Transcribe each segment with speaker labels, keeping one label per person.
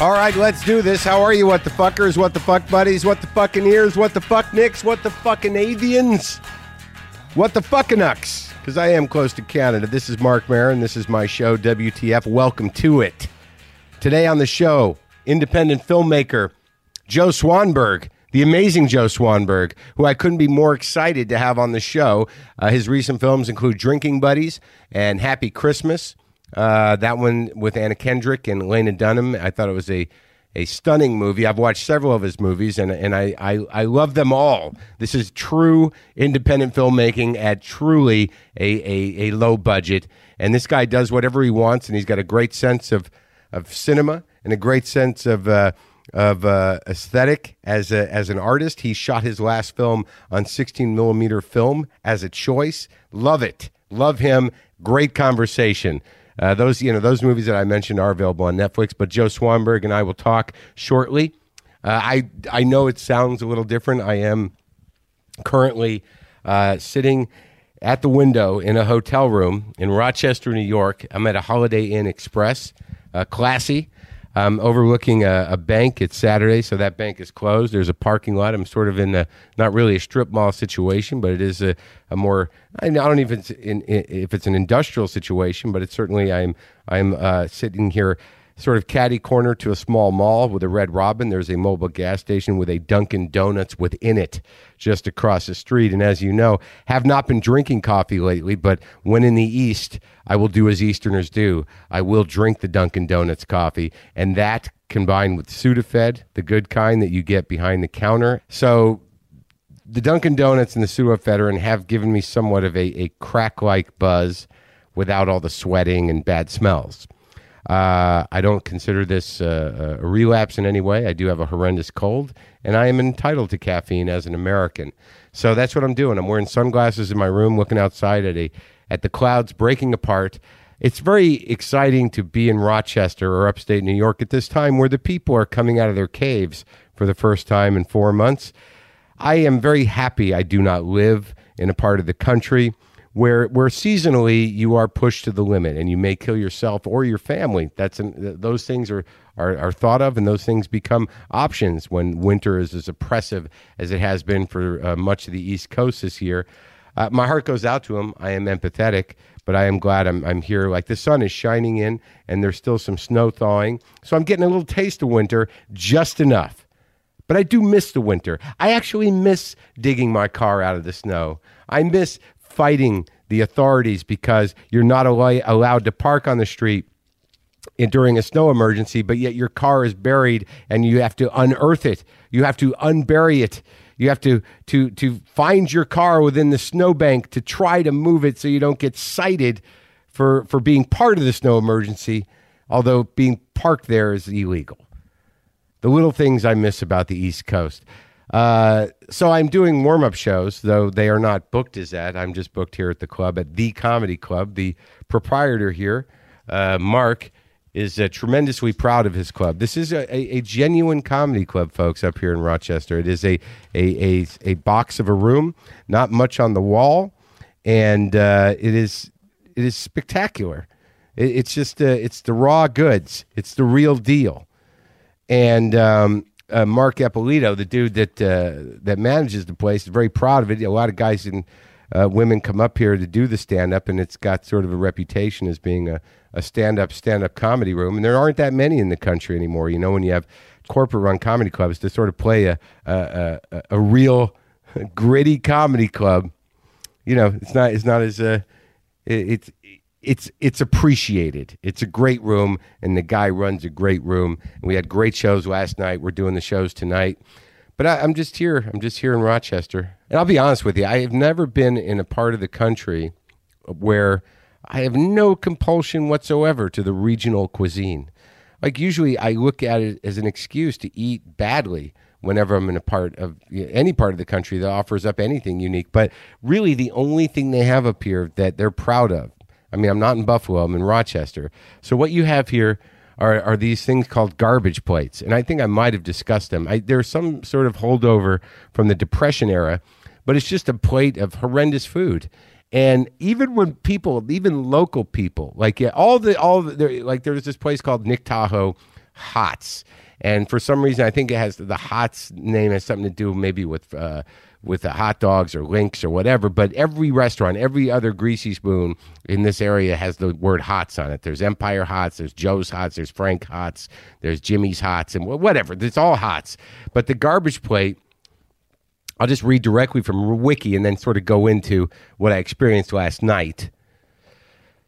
Speaker 1: All right, let's do this. How are you, what the fuckers, what the fuck buddies, what the fucking ears, what the fuck nicks, what the fucking avians, what the fucking ucks? Because I am close to Canada. This is Marc Maron. This is my show, WTF. Welcome to it. Today on the show, independent filmmaker Joe Swanberg, the amazing Joe Swanberg, who I couldn't be more excited to have on the show. Uh, his recent films include Drinking Buddies and Happy Christmas. Uh, that one with Anna Kendrick and Lena Dunham. I thought it was a a stunning movie. I've watched several of his movies, and and I, I, I love them all. This is true independent filmmaking at truly a, a, a low budget, and this guy does whatever he wants, and he's got a great sense of of cinema and a great sense of. Uh, of uh, aesthetic as a, as an artist, he shot his last film on 16 millimeter film as a choice. Love it, love him. Great conversation. Uh, those you know those movies that I mentioned are available on Netflix. But Joe Swanberg and I will talk shortly. Uh, I I know it sounds a little different. I am currently uh, sitting at the window in a hotel room in Rochester, New York. I'm at a Holiday Inn Express, uh, classy. I'm overlooking a, a, bank. It's Saturday, so that bank is closed. There's a parking lot. I'm sort of in a not really a strip mall situation, but it is a, a more. I don't even if if it's an industrial situation, but it's certainly I'm I'm uh, sitting here sort of caddy corner to a small mall with a Red Robin. There's a Mobil gas station with a Dunkin' Donuts within it just across the street. And as you know, have not been drinking coffee lately, but when in the East, I will do as Easterners do. I will drink the Dunkin' Donuts coffee. And that combined with Sudafed, the good kind that you get behind the counter. So the Dunkin' Donuts and the Sudafed have given me somewhat of a, a crack like buzz without all the sweating and bad smells. Uh, I don't consider this uh, a relapse in any way. I do have a horrendous cold, and I am entitled to caffeine as an American. So that's what I'm doing. I'm wearing sunglasses in my room, looking outside at a at the clouds breaking apart. It's very exciting to be in Rochester or upstate New York at this time, where the people are coming out of their caves for the first time in four months. I am very happy I do not live in a part of the country where where seasonally you are pushed to the limit and you may kill yourself or your family. That's an, those things are, are are thought of and those things become options when winter is as oppressive as it has been for uh, much of the East Coast this year. Uh, my heart goes out to them. I am empathetic, but I am glad I'm I'm here. Like the sun is shining in and there's still some snow thawing, so I'm getting a little taste of winter, just enough. But I do miss the winter. I actually miss digging my car out of the snow. I miss fighting the authorities because you're not al- allowed to park on the street in, during a snow emergency, but yet your car is buried and you have to unearth it. You have to unbury it. You have to to to find your car within the snowbank to try to move it so you don't get cited for for being part of the snow emergency, although being parked there is illegal. The little things I miss about the East Coast. Uh, so I'm doing warm up shows, though they are not booked as that. I'm just booked here at the club at the Comedy Club. The proprietor here, uh, Mark, is uh, tremendously proud of his club. This is a, a, a, genuine comedy club, folks, up here in Rochester. It is a, a, a, a box of a room, not much on the wall, and uh, it is it is spectacular. It, it's just uh, it's the raw goods. It's the real deal, and um, uh, Mark Eppolito, the dude that uh, that manages the place, is very proud of it. A lot of guys and uh, women come up here to do the stand up, and it's got sort of a reputation as being a, a stand up stand up comedy room. And there aren't that many in the country anymore. You know, when you have corporate run comedy clubs to sort of play a a, a, a real gritty comedy club, you know, it's not it's not as uh, it, it's it's it's appreciated. It's a great room, and the guy runs a great room. And we had great shows last night. We're doing the shows tonight. But I, I'm just here. I'm just here in Rochester. And I'll be honest with you, I have never been in a part of the country where I have no compulsion whatsoever to the regional cuisine. Like usually, I look at it as an excuse to eat badly whenever I'm in a part of any part of the country that offers up anything unique. But really, the only thing they have up here that they're proud of I mean, I'm not in Buffalo, I'm in Rochester. So what you have here are, are these things called garbage plates. And I think I might have discussed them. I, there's some sort of holdover from the Depression era, but it's just a plate of horrendous food. And even when people, even local people, like yeah, all the all the, like there was this place called Nick Tahou Hots. And for some reason, I think it has the Hots name has something to do maybe with uh, with the hot dogs or links or whatever. But every restaurant, every other greasy spoon in this area has the word Hots on it. There's Empire Hots, there's Joe's Hots, there's Frank Hots, there's Jimmy's Hots, and whatever. It's all Hots. But the garbage plate. I'll just read directly from Wiki and then sort of go into what I experienced last night.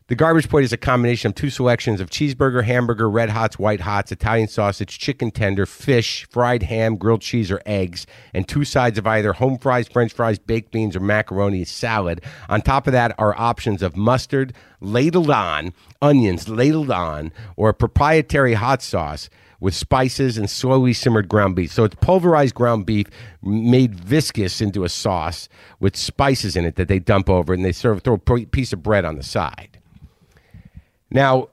Speaker 1: The garbage plate is a combination of two selections of cheeseburger, hamburger, red hots, white hots, Italian sausage, chicken tender, fish, fried ham, grilled cheese, or eggs, and two sides of either home fries, french fries, baked beans, or macaroni salad. On top of that are options of mustard, ladled on, onions, ladled on, or a proprietary hot sauce with spices and slowly simmered ground beef. So it's pulverized ground beef made viscous into a sauce with spices in it that they dump over and they serve throw a piece of bread on the side. Now,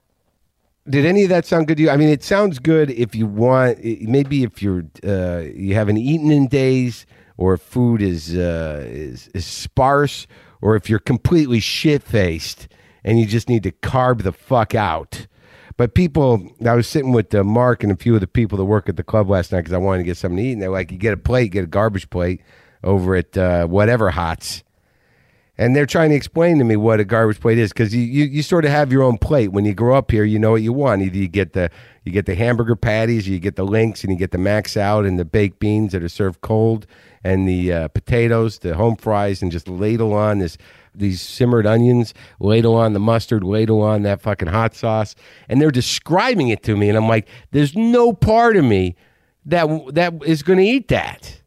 Speaker 1: did any of that sound good to you? I mean, it sounds good if you want. Maybe if you're uh, you haven't eaten in days, or food is uh, is, is sparse, or if you're completely shit faced and you just need to carb the fuck out. But people, I was sitting with uh, Mark and a few of the people that work at the club last night because I wanted to get something to eat, and they're like, "You get a plate, get a garbage plate over at uh, whatever Hots." And they're trying to explain to me what a garbage plate is because you, you, you sort of have your own plate. When you grow up here you know what you want. Either you get the you get the hamburger patties you get the links and you get the max out and the baked beans that are served cold and the uh, potatoes the home fries and just ladle on this these simmered onions ladle on the mustard ladle on that fucking hot sauce. And they're describing it to me and i'm like there's no part of me that that is going to eat that.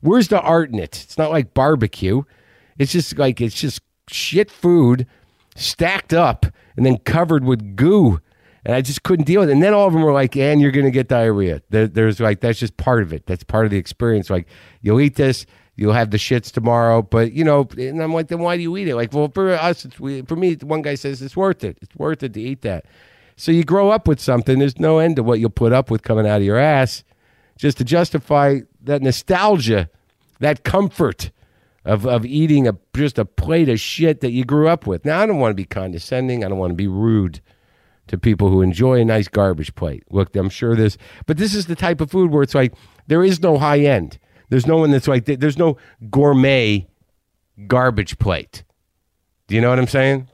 Speaker 1: Where's the art in it? It's not like barbecue it's just like it's just shit food stacked up and then covered with goo. And I just couldn't deal with it. And then all of them were like, and you're going to get diarrhea. There, there's like, that's just part of it. That's part of the experience. Like, you'll eat this, you'll have the shits tomorrow. But, you know, and I'm like, then why do you eat it? Like, well, for us, we, for me, one guy says it's worth it. It's worth it to eat that. So you grow up with something, there's no end to what you'll put up with coming out of your ass just to justify that nostalgia, that comfort of, of eating a just a plate of shit that you grew up with. Now I don't want to be condescending. I don't want to be rude to people who enjoy a nice garbage plate. Look, I'm sure this, but this is the type of food where it's like there is no high end. There's no one that's like there's no gourmet garbage plate. Do you know what I'm saying?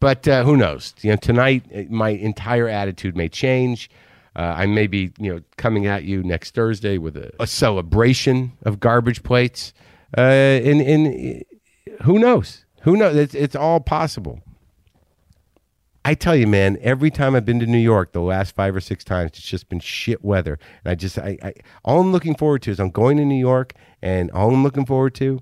Speaker 1: But uh, who knows? You know, tonight uh, my entire attitude may change. Uh, I may be, you know, coming at you next Thursday with a, a celebration of garbage plates. Uh, and, and who knows? Who knows? It's, it's all possible. I tell you, man, every time I've been to New York, the last five or six times, it's just been shit weather. And I just, I, I, all I'm looking forward to is I'm going to New York, and all I'm looking forward to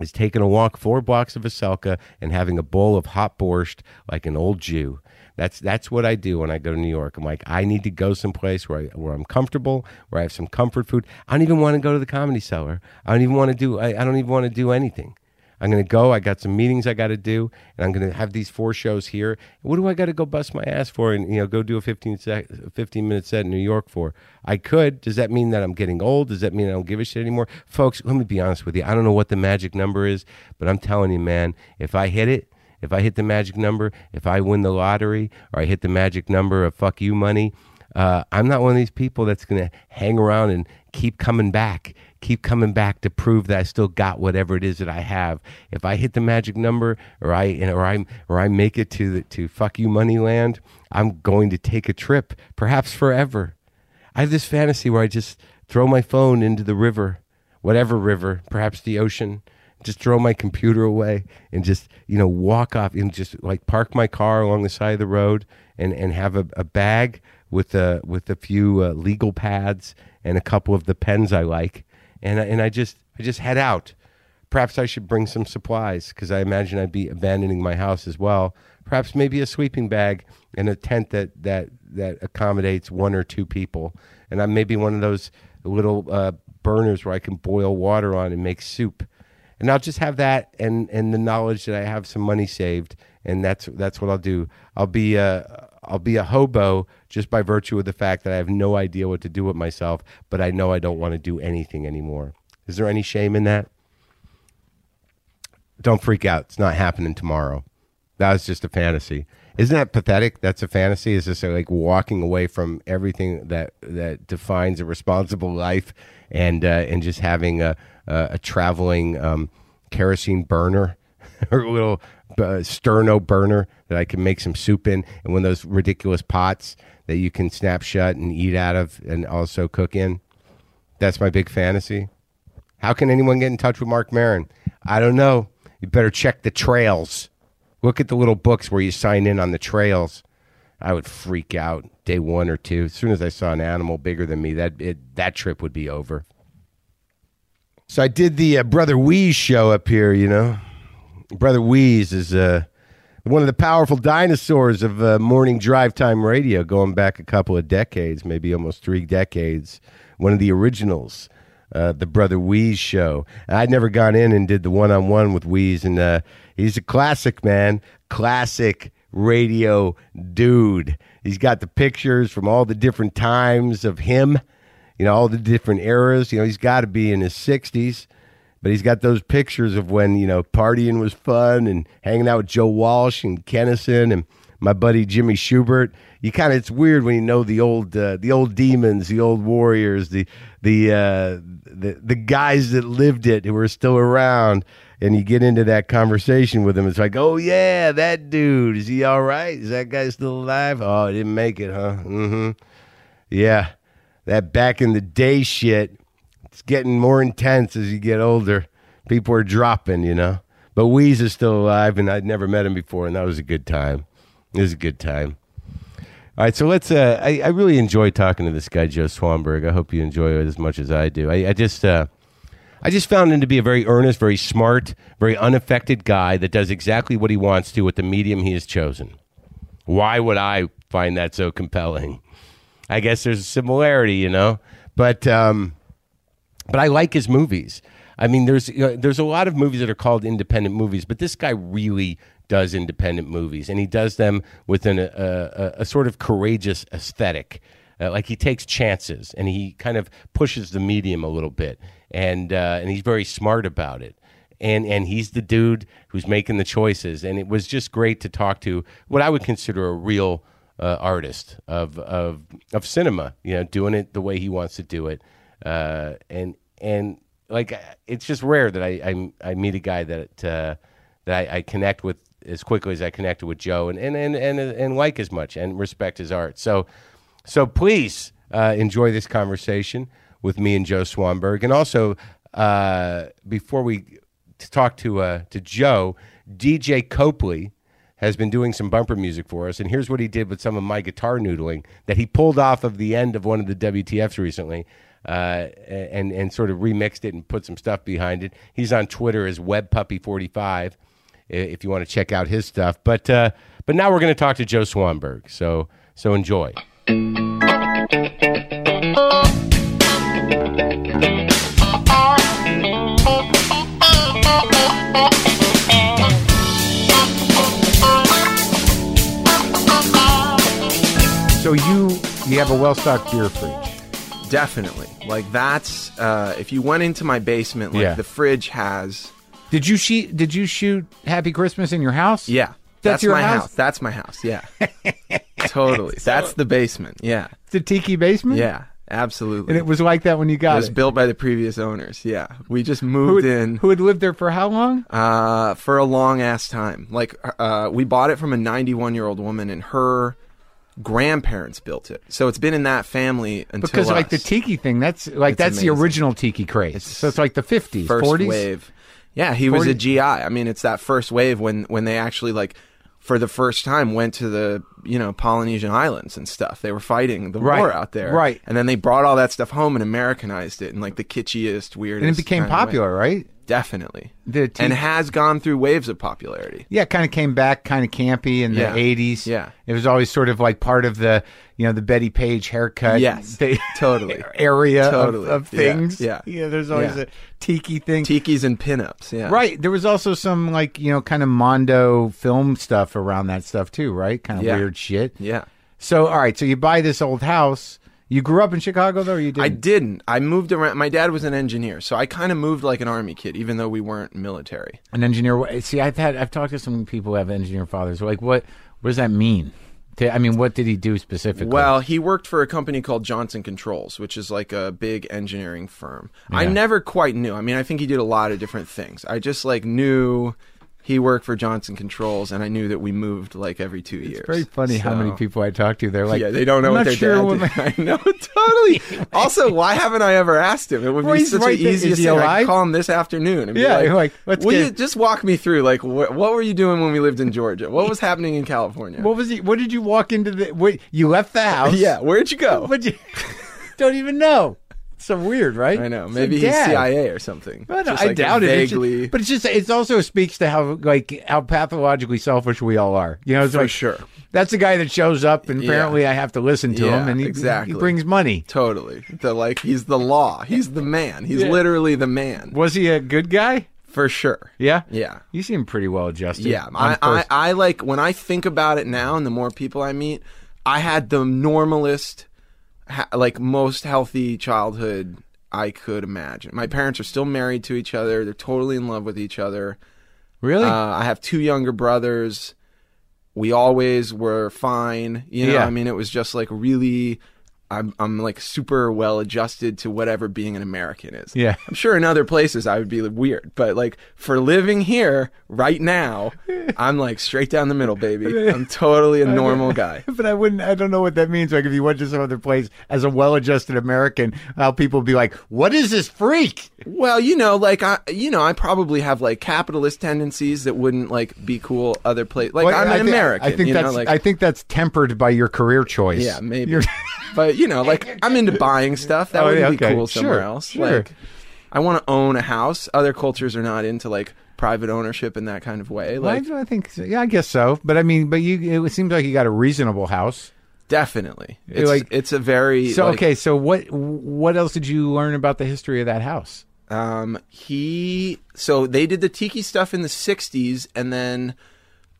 Speaker 1: is taking a walk four blocks of Veselka and having a bowl of hot borscht like an old Jew. That's that's what I do when I go to New York. I'm like, I need to go someplace where I, where I'm comfortable, where I have some comfort food. I don't even want to go to the comedy cellar. I don't even want to do. I, I don't even want to do anything. I'm going to go. I got some meetings I got to do, and I'm going to have these four shows here. What do I got to go bust my ass for, and you know, go do a 15 sec, 15 minute set in New York for? I could. Does that mean that I'm getting old? Does that mean I don't give a shit anymore, folks? Let me be honest with you. I don't know what the magic number is, but I'm telling you, man, if I hit it, if I hit the magic number, if I win the lottery, or I hit the magic number of fuck you money, uh, I'm not one of these people that's going to hang around and keep coming back, keep coming back to prove that I still got whatever it is that I have. If I hit the magic number, or I or I or I make it to the, to fuck you money land, I'm going to take a trip, perhaps forever. I have this fantasy where I just throw my phone into the river, whatever river, perhaps the ocean, just throw my computer away and just you know walk off and just like park my car along the side of the road and and have a, a bag with a with a few uh, legal pads and a couple of the pens I like and and I just I just head out. Perhaps I should bring some supplies because I imagine I'd be abandoning my house as well. Perhaps maybe a sleeping bag and a tent that that that accommodates one or two people. And I'm maybe one of those little uh, burners where I can boil water on and make soup and I'll just have that and and the knowledge that I have some money saved, and that's that's what I'll do. I'll be a I'll be a hobo just by virtue of the fact that I have no idea what to do with myself, but I know I don't want to do anything anymore. Is there any shame in that? Don't freak out. It's not happening tomorrow. That was just a fantasy. Isn't that pathetic? That's a fantasy. Is this like walking away from everything that that defines a responsible life, and uh, and just having a a, a traveling um, kerosene burner or a little uh, sterno burner that I can make some soup in, and one of those ridiculous pots that you can snap shut and eat out of, and also cook in. That's my big fantasy. How can anyone get in touch with Marc Maron? I don't know. You better check the trails. Look at the little books where you sign in on the trails. I would freak out day one or two. As soon as I saw an animal bigger than me, that it, that trip would be over. So I did the uh, Brother Wease show up here. You know, Brother Wease is uh, one of the powerful dinosaurs of uh, morning drive time radio, going back a couple of decades, maybe almost three decades. One of the originals uh, the Brother Wease show. I'd never gone in and did the one on one with Wease, and uh, he's a classic, man. Classic radio dude. He's got the pictures from all the different times of him, you know, all the different eras. You know, he's got to be in his 60s, but he's got those pictures of when, you know, partying was fun and hanging out with Joe Walsh and Kinison and my buddy Jimmy Shubert. You kind of it's weird when you know the old uh, the old demons, the old warriors, the the uh, the the guys that lived it who are still around, and you get into that conversation with them. It's like, oh yeah, that dude is he all right? Is that guy still alive? Oh, he didn't make it, huh? Mm-hmm. Yeah, that back in the day shit. It's getting more intense as you get older. People are dropping, you know. But Wease is still alive, and I'd never met him before, and that was a good time. It was a good time. All right, so let's. Uh, I, I really enjoy talking to this guy, Joe Swanberg. I hope you enjoy it as much as I do. I, I just, uh, I just found him to be a very earnest, very smart, very unaffected guy that does exactly what he wants to with the medium he has chosen. Why would I find that so compelling? I guess there's a similarity, you know, but um, but I like his movies. I mean, there's you know, there's a lot of movies that are called independent movies, but this guy really does independent movies, and he does them with an, a, a, a sort of courageous aesthetic. Uh, like he takes chances and he kind of pushes the medium a little bit, and uh, and he's very smart about it. And and he's the dude who's making the choices. And it was just great to talk to what I would consider a real uh, artist of of of cinema. You know, doing it the way he wants to do it. Uh, and and like it's just rare that I I, I meet a guy that uh, that I, I connect with as quickly as I connected with Joe and and and and, and like as much and respect his art. So so please uh, enjoy this conversation with me and Joe Swanberg, and also uh, before we talk to uh, to Joe, DJ Copley has been doing some bumper music for us, and here's what he did with some of my guitar noodling that he pulled off of the end of one of the WTFs recently. Uh, and and sort of remixed it and put some stuff behind it. He's on Twitter as WebPuppy45 if you want to check out his stuff. But uh, but now we're going to talk to Joe Swanberg. So so enjoy. So you you have a well stocked beer fridge.
Speaker 2: Definitely. Like that's uh, if you went into my basement, like
Speaker 1: Yeah.
Speaker 2: the fridge has.
Speaker 3: Did you shoot? Did you shoot Happy Christmas in your house?
Speaker 2: Yeah,
Speaker 3: That's your
Speaker 2: my
Speaker 3: house?
Speaker 2: That's my house. Yeah, totally. that's the basement. Yeah,
Speaker 3: the tiki basement.
Speaker 2: yeah, absolutely.
Speaker 3: and it was like that when you got It
Speaker 2: was
Speaker 3: it.
Speaker 2: built by the previous owners. Yeah, we just
Speaker 3: Who
Speaker 2: moved
Speaker 3: had,
Speaker 2: in
Speaker 3: who had lived there for how long?
Speaker 2: uh, for a long ass time. Like uh, we bought it from a 91 year old woman, and her grandparents built it. So it's been in that family until
Speaker 3: Because like the tiki thing, that's like
Speaker 2: It's
Speaker 3: that's the original tiki craze. so it's like the fifties,
Speaker 2: first
Speaker 3: forties.
Speaker 2: wave. Yeah, he was a GI. I mean, it's that first wave when when they actually like for the first time went to the you know Polynesian islands and stuff. They were fighting the
Speaker 3: Right,
Speaker 2: war out there,
Speaker 3: right.
Speaker 2: And then they brought all that stuff home and Americanized it in like the kitschiest, weirdest.
Speaker 3: And it became popular, right?
Speaker 2: Definitely,
Speaker 3: The ti-
Speaker 2: and has gone through waves of popularity.
Speaker 3: Yeah, kind of came back kind of campy in the
Speaker 2: Yeah.
Speaker 3: 80s.
Speaker 2: Yeah.
Speaker 3: It was always sort of like part of the, you know, the Bettie Page haircut.
Speaker 2: Yes,
Speaker 3: the
Speaker 2: totally.
Speaker 3: area
Speaker 2: Totally.
Speaker 3: of,
Speaker 2: Yeah,
Speaker 3: things.
Speaker 2: yeah.
Speaker 3: Yeah, there's always
Speaker 2: Yeah.
Speaker 3: a tiki thing.
Speaker 2: Tikis and pinups, yeah,
Speaker 3: Right. There was also some like, you know, kind of Mondo film stuff around that stuff too, right? Kind of
Speaker 2: Yeah.
Speaker 3: weird shit.
Speaker 2: Yeah,
Speaker 3: So, all right, so you buy this old house, You grew up in Chicago though, or you
Speaker 2: I
Speaker 3: didn't?
Speaker 2: didn't. I moved around. My dad was an engineer, so I kind of moved like an army kid, even though we weren't military.
Speaker 3: An engineer. See, I've had I've talked to some people who have engineer fathers. Like, what what does that mean? I mean, what did he do specifically?
Speaker 2: Well, he worked for a company called Johnson Controls, which is like a big engineering firm. I never quite knew. I mean, I think he did a lot of different things. I just like knew he worked for Johnson Controls, and I knew that we moved like every two years.
Speaker 3: it's very funny how many people I talk to. They're like,
Speaker 2: yeah, they don't know
Speaker 3: I'm
Speaker 2: what their
Speaker 3: sure
Speaker 2: dad did. I know totally. also, why haven't I ever asked him? It would
Speaker 3: Well,
Speaker 2: be such
Speaker 3: right
Speaker 2: an
Speaker 3: Is
Speaker 2: thing. I call him this afternoon. And be
Speaker 3: Yeah,
Speaker 2: like,
Speaker 3: like, let's
Speaker 2: will
Speaker 3: get-
Speaker 2: you just walk me through? Like, wh- what were you doing when we lived in Georgia? What was happening in California?
Speaker 3: What was he? What did you walk into the? Wait, you left the house?
Speaker 2: yeah, where'd you go?
Speaker 3: but you don't even know. So weird, right?
Speaker 2: I know. Maybe he's
Speaker 3: Dad.
Speaker 2: CIA or something.
Speaker 3: But I
Speaker 2: like
Speaker 3: doubt it. It's just-
Speaker 2: Vaguely.
Speaker 3: but it's just it also speaks to how like how pathologically selfish we all are. You know, it's
Speaker 2: For
Speaker 3: like
Speaker 2: sure.
Speaker 3: That's the guy that shows up, and
Speaker 2: Yeah.
Speaker 3: apparently I have to listen to
Speaker 2: Yeah,
Speaker 3: him, and he,
Speaker 2: exactly.
Speaker 3: he brings money.
Speaker 2: Totally. The like he's the law. He's the man. He's
Speaker 3: Yeah.
Speaker 2: literally the man.
Speaker 3: Was he a good guy?
Speaker 2: For sure.
Speaker 3: Yeah,
Speaker 2: Yeah.
Speaker 3: You seem pretty well adjusted.
Speaker 2: Yeah. I, I, I like when I think about it now and the more people I meet, I had the normalest ha- like most healthy childhood I could imagine. My parents are still married to each other. They're totally in love with each other.
Speaker 3: really.
Speaker 2: Uh, I have two younger brothers. We always were fine. You know,
Speaker 3: Yeah.
Speaker 2: I mean, it was just like really. I'm I'm like super well adjusted to whatever being an American is.
Speaker 3: Yeah.
Speaker 2: I'm sure in other places I would be weird, but like for living here right now, I'm like straight down the middle, baby. I'm totally a normal guy.
Speaker 3: but I wouldn't. I don't know what that means. Like if you went to some other place as a well-adjusted American, how people would be like, "What is this freak?"
Speaker 2: Well, you know, like I, you know, I probably have like capitalist tendencies that wouldn't like be cool other place. Like
Speaker 3: Well,
Speaker 2: I'm
Speaker 3: I
Speaker 2: an
Speaker 3: think-
Speaker 2: American.
Speaker 3: I think that's.
Speaker 2: know, like
Speaker 3: I think that's tempered by your career choice.
Speaker 2: Yeah, maybe.
Speaker 3: You're-
Speaker 2: but you know, like I'm into buying stuff. That
Speaker 3: Oh,
Speaker 2: would
Speaker 3: yeah,
Speaker 2: be
Speaker 3: okay.
Speaker 2: cool
Speaker 3: Sure,
Speaker 2: somewhere else.
Speaker 3: sure.
Speaker 2: Like I want to own a house. Other cultures are not into like private ownership in that kind of way.
Speaker 3: Well,
Speaker 2: Like
Speaker 3: I, I think. So. Yeah, I guess so. But I mean, but you. It seems like you got a reasonable house.
Speaker 2: definitely, it's
Speaker 3: Like-
Speaker 2: it's a very
Speaker 3: So
Speaker 2: like,
Speaker 3: okay. So what? What else did you learn about the history of that house?
Speaker 2: Um, he so they did the tiki stuff in the '60s, and then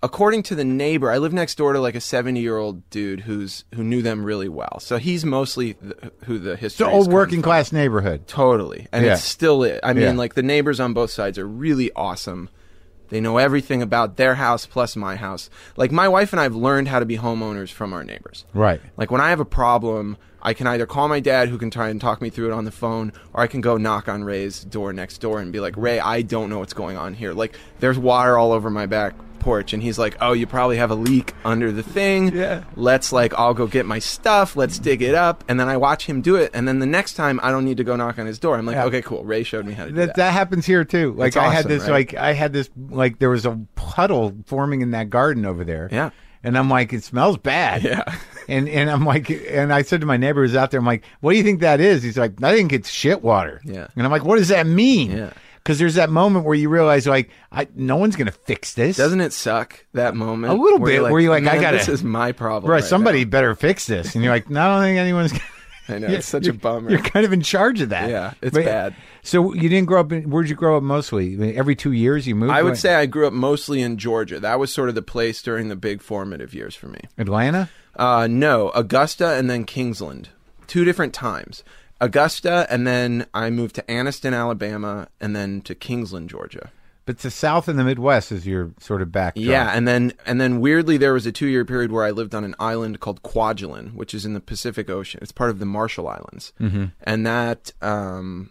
Speaker 2: according to the neighbor, I live next door to like a 70 year old dude who's who knew them really well. So he's mostly the, who the history.
Speaker 3: An old working
Speaker 2: from.
Speaker 3: class neighborhood.
Speaker 2: Totally. And
Speaker 3: Yeah.
Speaker 2: it's still it. I mean,
Speaker 3: Yeah.
Speaker 2: like the neighbors on both sides are really awesome. They know everything about their house plus my house. Like my wife and I have learned how to be homeowners from our neighbors.
Speaker 3: Right.
Speaker 2: Like when I have a problem, I can either call my dad who can try and talk me through it on the phone, or I can go knock on Ray's door next door and be like, Ray, I don't know what's going on here. Like there's water all over my back porch and he's like, "Oh, you probably have a leak under the thing.
Speaker 3: Yeah.
Speaker 2: Let's like I'll go get my stuff. Let's dig it up." And then I watch him do it and then the next time I don't need to go knock on his door. I'm like,
Speaker 3: Yeah.
Speaker 2: "Okay, cool. Ray showed me how to do
Speaker 3: That
Speaker 2: that."
Speaker 3: that happens here too. Like
Speaker 2: That's
Speaker 3: I had this
Speaker 2: right?
Speaker 3: like I had this like there was a puddle forming in that garden over there.
Speaker 2: Yeah.
Speaker 3: And I'm like, it smells bad.
Speaker 2: Yeah.
Speaker 3: And and I'm like, and I said to my neighbor who's out there, I'm like, what do you think that is? He's like, I think it's shit water.
Speaker 2: Yeah.
Speaker 3: And I'm like, what does that mean?
Speaker 2: Yeah.
Speaker 3: Because there's that moment where you realize like, I no one's gonna fix this.
Speaker 2: Doesn't it suck that moment?
Speaker 3: A little
Speaker 2: where
Speaker 3: bit,
Speaker 2: you're
Speaker 3: where you're like, I gotta-
Speaker 2: This is my problem.
Speaker 3: Right,
Speaker 2: right
Speaker 3: somebody better fix this. And you're like, no, I don't think anyone's.
Speaker 2: now." I know it's such a bummer.
Speaker 3: You're kind of in charge of that.
Speaker 2: Yeah, it's
Speaker 3: But-
Speaker 2: bad.
Speaker 3: So you didn't grow up. In, where'd you grow up mostly? I mean, every two years you moved.
Speaker 2: I would
Speaker 3: Like,
Speaker 2: say I grew up mostly in Georgia. That was sort of the place during the big formative years for me.
Speaker 3: Atlanta.
Speaker 2: Uh, no, Augusta and then Kingsland. Two different times. Augusta, and then I moved to Anniston, Alabama, and then to Kingsland, Georgia.
Speaker 3: But the South and the Midwest is your sort of backdrop.
Speaker 2: Yeah, and then and then weirdly there was a two year period where I lived on an island called Kwajalein, which is in the Pacific Ocean. It's part of the Marshall Islands, mm-hmm. and that um,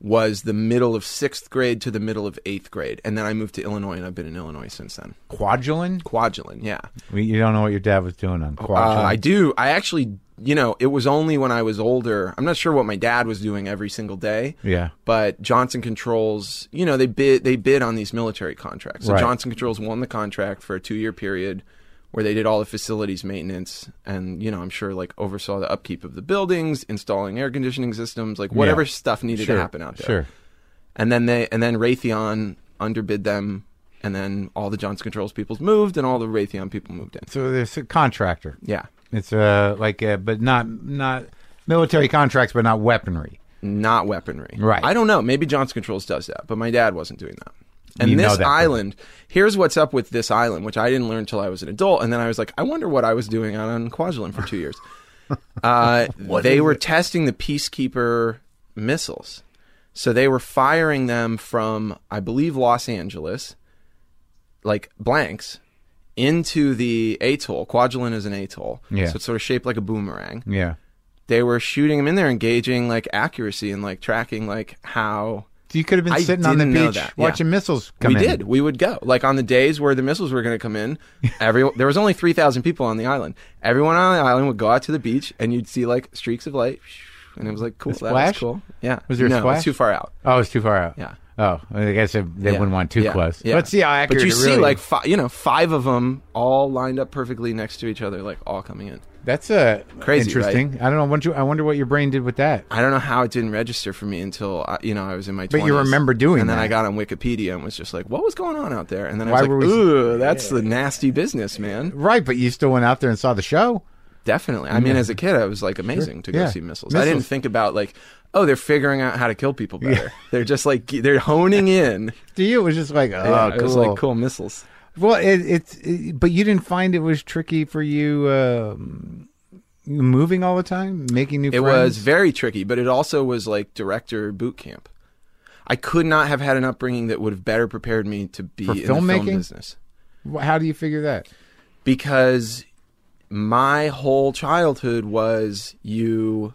Speaker 2: was the middle of sixth grade to the middle of eighth grade, and then I moved to Illinois, and I've been in Illinois since then.
Speaker 3: Kwajalein.
Speaker 2: Kwajalein, yeah.
Speaker 3: We- You don't know what your dad was doing on
Speaker 2: Uh, I do. I actually, you know, it was only when I was older. I'm not sure what my dad was doing every single day.
Speaker 3: yeah.
Speaker 2: But Johnson Controls, you know, they bid they bid on these military contracts. So
Speaker 3: Right.
Speaker 2: Johnson Controls won the contract for a two year period where they did all the facilities maintenance and, you know, I'm sure like oversaw the upkeep of the buildings, installing air conditioning systems, like whatever
Speaker 3: Yeah.
Speaker 2: stuff needed
Speaker 3: Sure.
Speaker 2: to happen out there.
Speaker 3: Sure.
Speaker 2: And then they and then Raytheon underbid them and then all the Johnson Controls people moved and all the Raytheon people moved in.
Speaker 3: So there's a contractor.
Speaker 2: Yeah.
Speaker 3: It's uh like uh but not not military contracts, but not weaponry.
Speaker 2: not weaponry.
Speaker 3: Right.
Speaker 2: I don't know. Maybe Johnson Controls does that, but my dad wasn't doing that. And
Speaker 3: You know
Speaker 2: this
Speaker 3: that, though.
Speaker 2: island, here's what's up with this island, which I didn't learn until I was an adult. And then I was like, I wonder what I was doing out on Kwajalein for two years. Uh, they were testing the Peacekeeper missiles. So they were firing them from, I believe, Los Angeles, like blanks, into the atoll. Kwajalein is an atoll.
Speaker 3: Yeah.
Speaker 2: So it's sort of shaped like a boomerang.
Speaker 3: Yeah.
Speaker 2: They were shooting them in there, engaging like accuracy and like tracking like how
Speaker 3: So you could have been
Speaker 2: I
Speaker 3: sitting on the beach
Speaker 2: that, yeah.
Speaker 3: watching missiles come
Speaker 2: we
Speaker 3: in.
Speaker 2: We did. We would go. Like on the days where the missiles were going to come in, every there was only 3,000 people on the island. Everyone on the island would go out to the beach and you'd see like streaks of light and it was like cool.
Speaker 3: A
Speaker 2: That was
Speaker 3: splash?
Speaker 2: cool. Yeah.
Speaker 3: Was there a
Speaker 2: no,
Speaker 3: splash?
Speaker 2: It's too far out.
Speaker 3: Oh, it's too far out.
Speaker 2: Yeah.
Speaker 3: Oh, I guess they
Speaker 2: Yeah.
Speaker 3: wouldn't want too
Speaker 2: Yeah.
Speaker 3: close.
Speaker 2: Yeah.
Speaker 3: Let's see how accurate.
Speaker 2: But you
Speaker 3: it
Speaker 2: see
Speaker 3: really
Speaker 2: like
Speaker 3: is.
Speaker 2: fi- you know, five of them all lined up perfectly next to each other like all coming in.
Speaker 3: that's uh,
Speaker 2: Crazy,
Speaker 3: interesting. I don't know. I wonder, I wonder what your brain did with that.
Speaker 2: I don't know how it didn't register for me until I, you know I was in my. 20s.
Speaker 3: But you remember doing
Speaker 2: and then
Speaker 3: that.
Speaker 2: I got on Wikipedia and was just like, "What was going on out there?" And then
Speaker 3: Why
Speaker 2: I was like,
Speaker 3: we-
Speaker 2: "Ooh, that's the nasty business, man."
Speaker 3: Right, but you still went out there and saw the show.
Speaker 2: Definitely. I mean, as a kid, I was like amazing to go
Speaker 3: Yeah.
Speaker 2: see missiles. I didn't think about like, oh, they're figuring out how to kill people better. They're just like they're honing in.
Speaker 3: To you, it was just like, oh,
Speaker 2: Yeah,
Speaker 3: cool.
Speaker 2: It was like cool missiles.
Speaker 3: Well, it, it's, it, but you didn't find it was tricky for you um, moving all the time, making new
Speaker 2: It
Speaker 3: friends.
Speaker 2: was very tricky, but it also was like director boot camp. I could not have had an upbringing that would have better prepared me to be
Speaker 3: For
Speaker 2: in the film
Speaker 3: filmmaking?
Speaker 2: business
Speaker 3: How do you figure that?
Speaker 2: because my whole childhood was you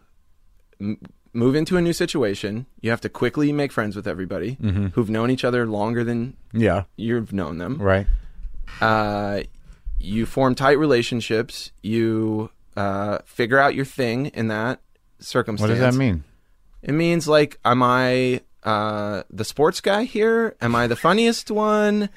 Speaker 2: m- move into a new situation, you have to quickly make friends with everybody
Speaker 3: Mm-hmm.
Speaker 2: who've known each other longer than
Speaker 3: Yeah,
Speaker 2: you've known them.
Speaker 3: right.
Speaker 2: uh, you form tight relationships. You uh, figure out your thing in that circumstance.
Speaker 3: What does that mean?
Speaker 2: It means like, am I uh, the sports guy here? Am I the funniest one?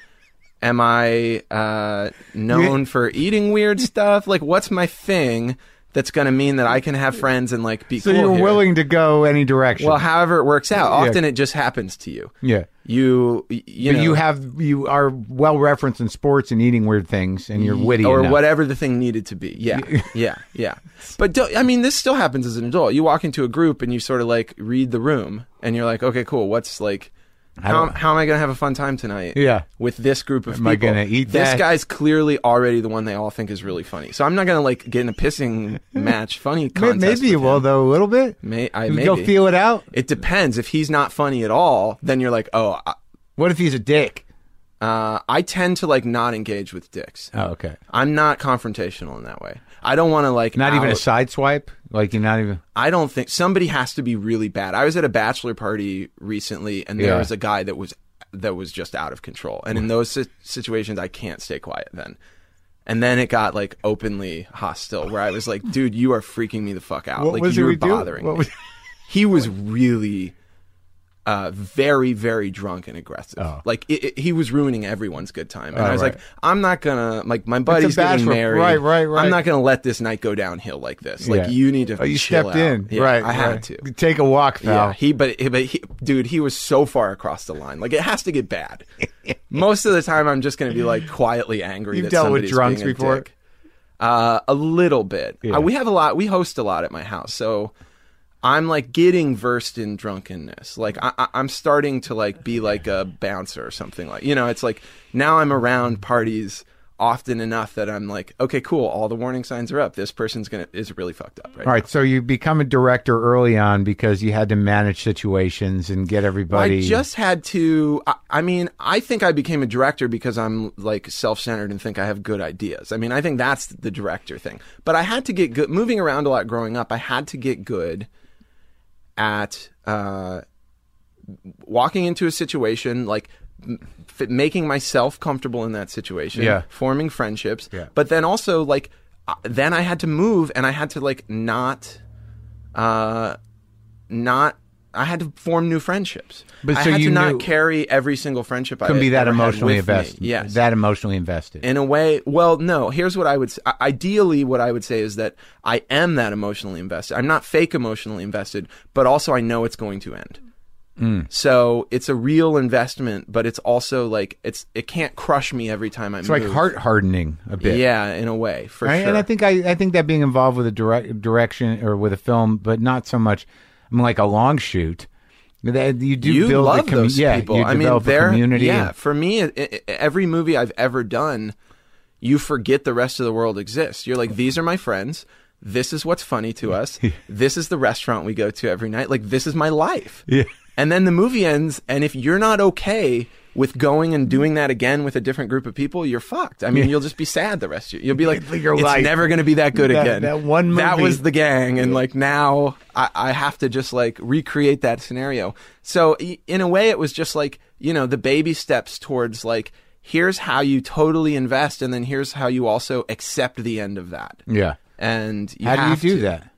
Speaker 2: Am I uh, known for eating weird stuff? Like, what's my thing that's going to mean that I can have friends and like be
Speaker 3: So
Speaker 2: cool
Speaker 3: you're
Speaker 2: here?
Speaker 3: willing to go any direction.
Speaker 2: Well, however it works out.
Speaker 3: Yeah.
Speaker 2: Often it just happens to you.
Speaker 3: yeah.
Speaker 2: You, you know,
Speaker 3: you have you are well referenced in sports and eating weird things, and you're witty
Speaker 2: or
Speaker 3: enough.
Speaker 2: whatever the thing needed to be. Yeah, yeah, yeah. But I mean, this still happens as an adult. You walk into a group and you sort of like read the room, and you're like, okay, cool. What's like, how, how am I going to have a fun time tonight?
Speaker 3: Yeah.
Speaker 2: with this group of people.
Speaker 3: Am I gonna eat
Speaker 2: This
Speaker 3: that?
Speaker 2: guy's clearly already the one they all think is really funny. So I'm not going to like get in a pissing match funny contest.
Speaker 3: Maybe you will though a little bit.
Speaker 2: May, I maybe.
Speaker 3: Go feel it out.
Speaker 2: it depends. If he's not funny at all, then you're like, oh. I-
Speaker 3: What if he's a dick?
Speaker 2: Uh, I tend to like not engage with dicks.
Speaker 3: Oh, okay.
Speaker 2: I'm not confrontational in that way. I don't want to like
Speaker 3: Not even a
Speaker 2: out-
Speaker 3: side swipe. Like you're not even.
Speaker 2: I don't think somebody has to be really bad. I was at a bachelor party recently, and there
Speaker 3: Yeah.
Speaker 2: was a guy that was that was just out of control. And in those situations, I can't stay quiet then. And then it got like openly hostile, where I was like, "Dude, you are freaking me the fuck out!
Speaker 3: What
Speaker 2: like you're bothering me." he was really uh, very, very drunk and aggressive.
Speaker 3: Oh.
Speaker 2: Like it, it- he was ruining everyone's good time, and
Speaker 3: Oh,
Speaker 2: I was
Speaker 3: right.
Speaker 2: like, "I'm not gonna like my buddy's getting married.
Speaker 3: right, right, right.
Speaker 2: I'm not gonna let this night go downhill like this. Like
Speaker 3: Yeah.
Speaker 2: you need to.
Speaker 3: Oh, you stepped
Speaker 2: out.
Speaker 3: in.
Speaker 2: Yeah,
Speaker 3: right.
Speaker 2: I had
Speaker 3: right.
Speaker 2: to.
Speaker 3: take a walk, pal.
Speaker 2: Yeah, he but but he, dude, he was so far across the line. Like it has to get bad. Most of the time, I'm just going to be like quietly angry.
Speaker 3: You've dealt with drunks
Speaker 2: being a
Speaker 3: before?
Speaker 2: Uh, a little bit.
Speaker 3: Yeah.
Speaker 2: Uh, we have a lot. We host a lot at my house, so I'm like getting versed in drunkenness. Like I, I, I'm starting to like be like a bouncer or something like. You know, it's like now I'm around parties often enough that I'm like, okay, cool. All the warning signs are up. This person's gonna is really fucked up right
Speaker 3: All right, so you become a director early on because you had to manage situations and get everybody.
Speaker 2: I just had to. I, I mean, I think I became a director because I'm like self-centered and think I have good ideas. I mean, I think that's the director thing. But I had to get good. Moving around a lot growing up, I had to get good at uh, walking into a situation like. f- Making myself comfortable in that situation,
Speaker 3: Yeah.
Speaker 2: forming friendships,
Speaker 3: Yeah.
Speaker 2: but then also like, uh, then I had to move and I had to like not, uh, not I had to form new friendships.
Speaker 3: But
Speaker 2: I
Speaker 3: so
Speaker 2: had
Speaker 3: you
Speaker 2: to not carry every single friendship I
Speaker 3: couldn't be that emotionally invested.
Speaker 2: Yes,
Speaker 3: that emotionally invested.
Speaker 2: in a way. Well, no. Here's what I would. I- Ideally, what I would say is that I am that emotionally invested. I'm not fake emotionally invested, but also I know it's going to end.
Speaker 3: Mm.
Speaker 2: So it's a real investment, but it's also like it's it can't crush me every time I
Speaker 3: it's
Speaker 2: move.
Speaker 3: like heart hardening a bit.
Speaker 2: Yeah, in a way, for
Speaker 3: Right?
Speaker 2: sure.
Speaker 3: And I think I, I think that being involved with a direct direction or with a film, but not so much. Like a long shoot. That you do
Speaker 2: you
Speaker 3: build
Speaker 2: love
Speaker 3: a commu-
Speaker 2: those
Speaker 3: yeah,
Speaker 2: people.
Speaker 3: You
Speaker 2: I mean, they're
Speaker 3: community.
Speaker 2: Yeah, for me, it, it- every movie I've ever done, you forget the rest of the world exists. You're like, these are my friends. this is what's funny to us. this is the restaurant we go to every night. Like this is my life.
Speaker 3: Yeah.
Speaker 2: And then the movie ends, and if you're not okay with going and doing that again with a different group of people, you're fucked. I mean, you'll just be sad the rest of you. You'll be like,
Speaker 3: Your
Speaker 2: it's
Speaker 3: life.
Speaker 2: never going to be that good
Speaker 3: That-
Speaker 2: again.
Speaker 3: that one
Speaker 2: That was the gang, and like now I, I have to just like recreate that scenario. So in a way, it was just like you know the baby steps towards like here's how you totally invest, and then here's how you also accept the end of that.
Speaker 3: Yeah.
Speaker 2: And you
Speaker 3: How do you do
Speaker 2: to.
Speaker 3: that?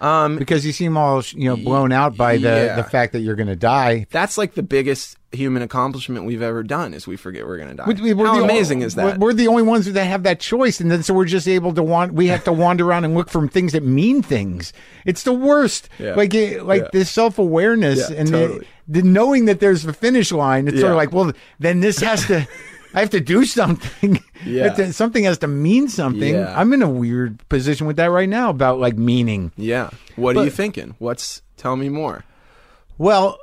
Speaker 2: Um,
Speaker 3: Because you seem all you know blown out by the
Speaker 2: yeah.
Speaker 3: the fact that you're going to die.
Speaker 2: that's like the biggest human accomplishment we've ever done is we forget we're going to die.
Speaker 3: We- we're
Speaker 2: How
Speaker 3: the
Speaker 2: amazing
Speaker 3: o-
Speaker 2: is that?
Speaker 3: We're the only ones that have that choice, and then so we're just able to want. We have to wander around and look for things that mean things. It's the worst.
Speaker 2: Yeah.
Speaker 3: Like it, like
Speaker 2: Yeah.
Speaker 3: this self awareness
Speaker 2: Yeah,
Speaker 3: and the-
Speaker 2: totally.
Speaker 3: the, knowing that there's the finish line. It's sort of like, well, then this has to. I have to do something.
Speaker 2: Yeah.
Speaker 3: Something has to mean something.
Speaker 2: Yeah.
Speaker 3: I'm in a weird position with that right now about like meaning.
Speaker 2: yeah. What are you thinking? What's tell me more?
Speaker 3: Well,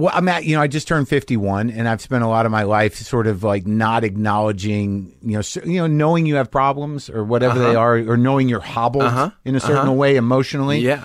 Speaker 3: well, I'm at, you know, I just turned 51 and I've spent a lot of my life sort of like not acknowledging, you know, you know, knowing you have problems or whatever they are, or knowing you're hobbled
Speaker 2: Uh-huh.
Speaker 3: in a certain way emotionally.
Speaker 2: Yeah.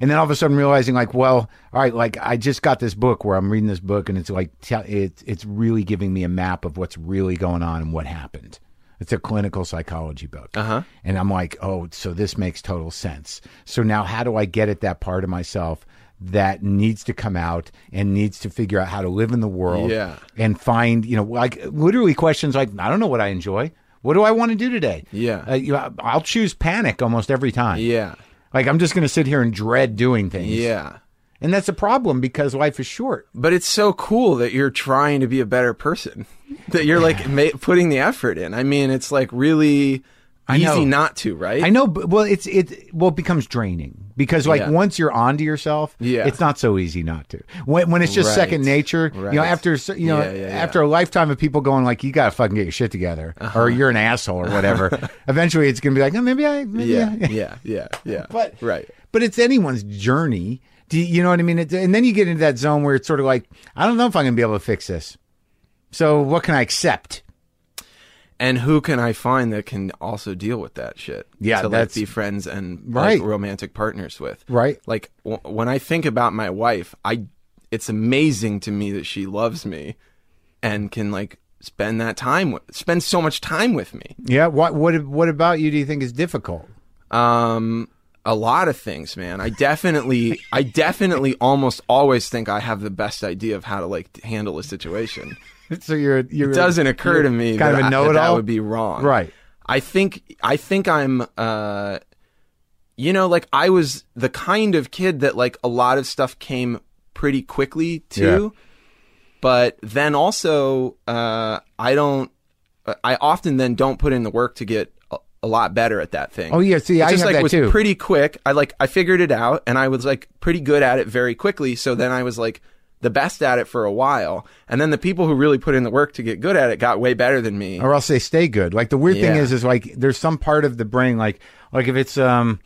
Speaker 3: And then all of a sudden realizing like, well, all right, like I just got this book where I'm reading this book and it's like, te- it's, it's really giving me a map of what's really going on and what happened. It's a clinical psychology book.
Speaker 2: Uh-huh.
Speaker 3: And I'm like, oh, so this makes total sense. So now how do I get at that part of myself that needs to come out and needs to figure out how to live in the world
Speaker 2: Yeah.
Speaker 3: and find, you know, like literally questions like, I don't know what I enjoy. What do I want to do today?
Speaker 2: Yeah.
Speaker 3: Uh, you know, I'll choose panic almost every time.
Speaker 2: Yeah.
Speaker 3: Like I'm just going to sit here and dread doing things.
Speaker 2: Yeah.
Speaker 3: And that's a problem because life is short.
Speaker 2: But it's so cool that you're trying to be a better person. That you're like ma- putting the effort in. I mean, it's like really
Speaker 3: I know.
Speaker 2: easy not to, right?
Speaker 3: I know, but well, it's it well, it becomes draining because like
Speaker 2: Yeah.
Speaker 3: once you're onto yourself,
Speaker 2: Yeah.
Speaker 3: it's not so easy not to. When when it's just
Speaker 2: Right.
Speaker 3: second nature, you know, after you know,
Speaker 2: Yeah, yeah,
Speaker 3: after a lifetime of people going like, you gotta fucking get your shit together, uh-huh. or you're an asshole or whatever. eventually, it's gonna be like, oh, maybe I, maybe
Speaker 2: Yeah,
Speaker 3: I.
Speaker 2: yeah, yeah, yeah.
Speaker 3: But
Speaker 2: right.
Speaker 3: But it's anyone's journey. Do you, you know what I mean? It's, and then you get into that zone where it's sort of like, I don't know if I'm gonna be able to fix this. So what can I accept?
Speaker 2: And who can I find that can also deal with that shit?
Speaker 3: Yeah,
Speaker 2: to like be friends and
Speaker 3: Right.
Speaker 2: like, romantic partners with.
Speaker 3: Right.
Speaker 2: Like w- when I think about my wife, I it's amazing to me that she loves me and can like spend that time with spend so much time with me.
Speaker 3: Yeah. What what what about you? Do you think is difficult?
Speaker 2: Um, a lot of things, man. I definitely, I definitely almost always think I have the best idea of how to like handle a situation.
Speaker 3: So you're you're
Speaker 2: It doesn't occur to me
Speaker 3: kind
Speaker 2: that,
Speaker 3: of a
Speaker 2: I- that
Speaker 3: know-it-all.
Speaker 2: that would be wrong.
Speaker 3: Right.
Speaker 2: I think, I think I'm, uh, you know, like I was the kind of kid that like a lot of stuff came pretty quickly to, but then also, uh, I don't, I often then don't put in the work to get a, a lot better at that thing.
Speaker 3: Oh, yeah, see,
Speaker 2: It
Speaker 3: I
Speaker 2: just like was
Speaker 3: too.
Speaker 2: pretty quick. I like I figured it out, and I was like pretty good at it very quickly. So then I was like the best at it for a while, and then the people who really put in the work to get good at it got way better than me.
Speaker 3: or else they stay good. Like the weird thing is, is like there's some part of the brain, like like if it's um,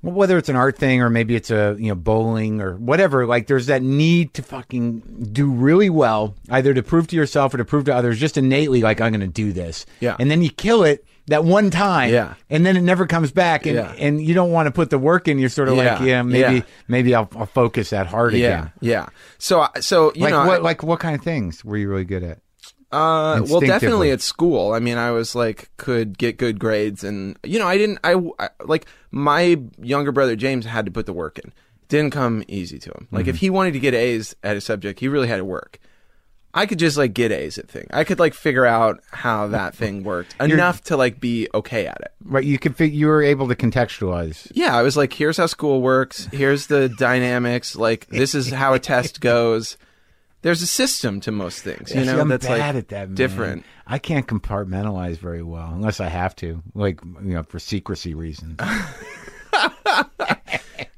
Speaker 3: whether it's an art thing or maybe it's a you know bowling or whatever. Like there's that need to fucking do really well, either to prove to yourself or to prove to others, just innately. Like I'm going to do this,
Speaker 2: Yeah.
Speaker 3: and then you kill it that one time,
Speaker 2: Yeah.
Speaker 3: and then it never comes back, and
Speaker 2: Yeah.
Speaker 3: and you don't want to put the work in. You're sort of like,
Speaker 2: Yeah.
Speaker 3: yeah, maybe
Speaker 2: Yeah.
Speaker 3: maybe I'll, I'll focus that hard
Speaker 2: yeah,
Speaker 3: again.
Speaker 2: yeah. So so you
Speaker 3: Like
Speaker 2: know,
Speaker 3: what
Speaker 2: I-
Speaker 3: like what kind of things were you really good at?
Speaker 2: Uh, well, definitely at school. I mean, I was like, could get good grades, and you know, I didn't. I, I like my younger brother James had to put the work in. Didn't come easy to him. Like,
Speaker 3: Mm-hmm.
Speaker 2: if he wanted to get A's at a subject, he really had to work. I could just like get A's at thing. I could like figure out how that thing worked enough to like be okay at it.
Speaker 3: Right, you could fig- you were able to contextualize.
Speaker 2: Yeah, I was like, here's how school works. Here's the dynamics. Like, this is how a test goes. There's a system to most things, you
Speaker 3: See,
Speaker 2: know.
Speaker 3: I'm
Speaker 2: that's
Speaker 3: bad
Speaker 2: like
Speaker 3: at that. Man.
Speaker 2: different.
Speaker 3: I can't compartmentalize very well unless I have to, like you know, for secrecy reasons.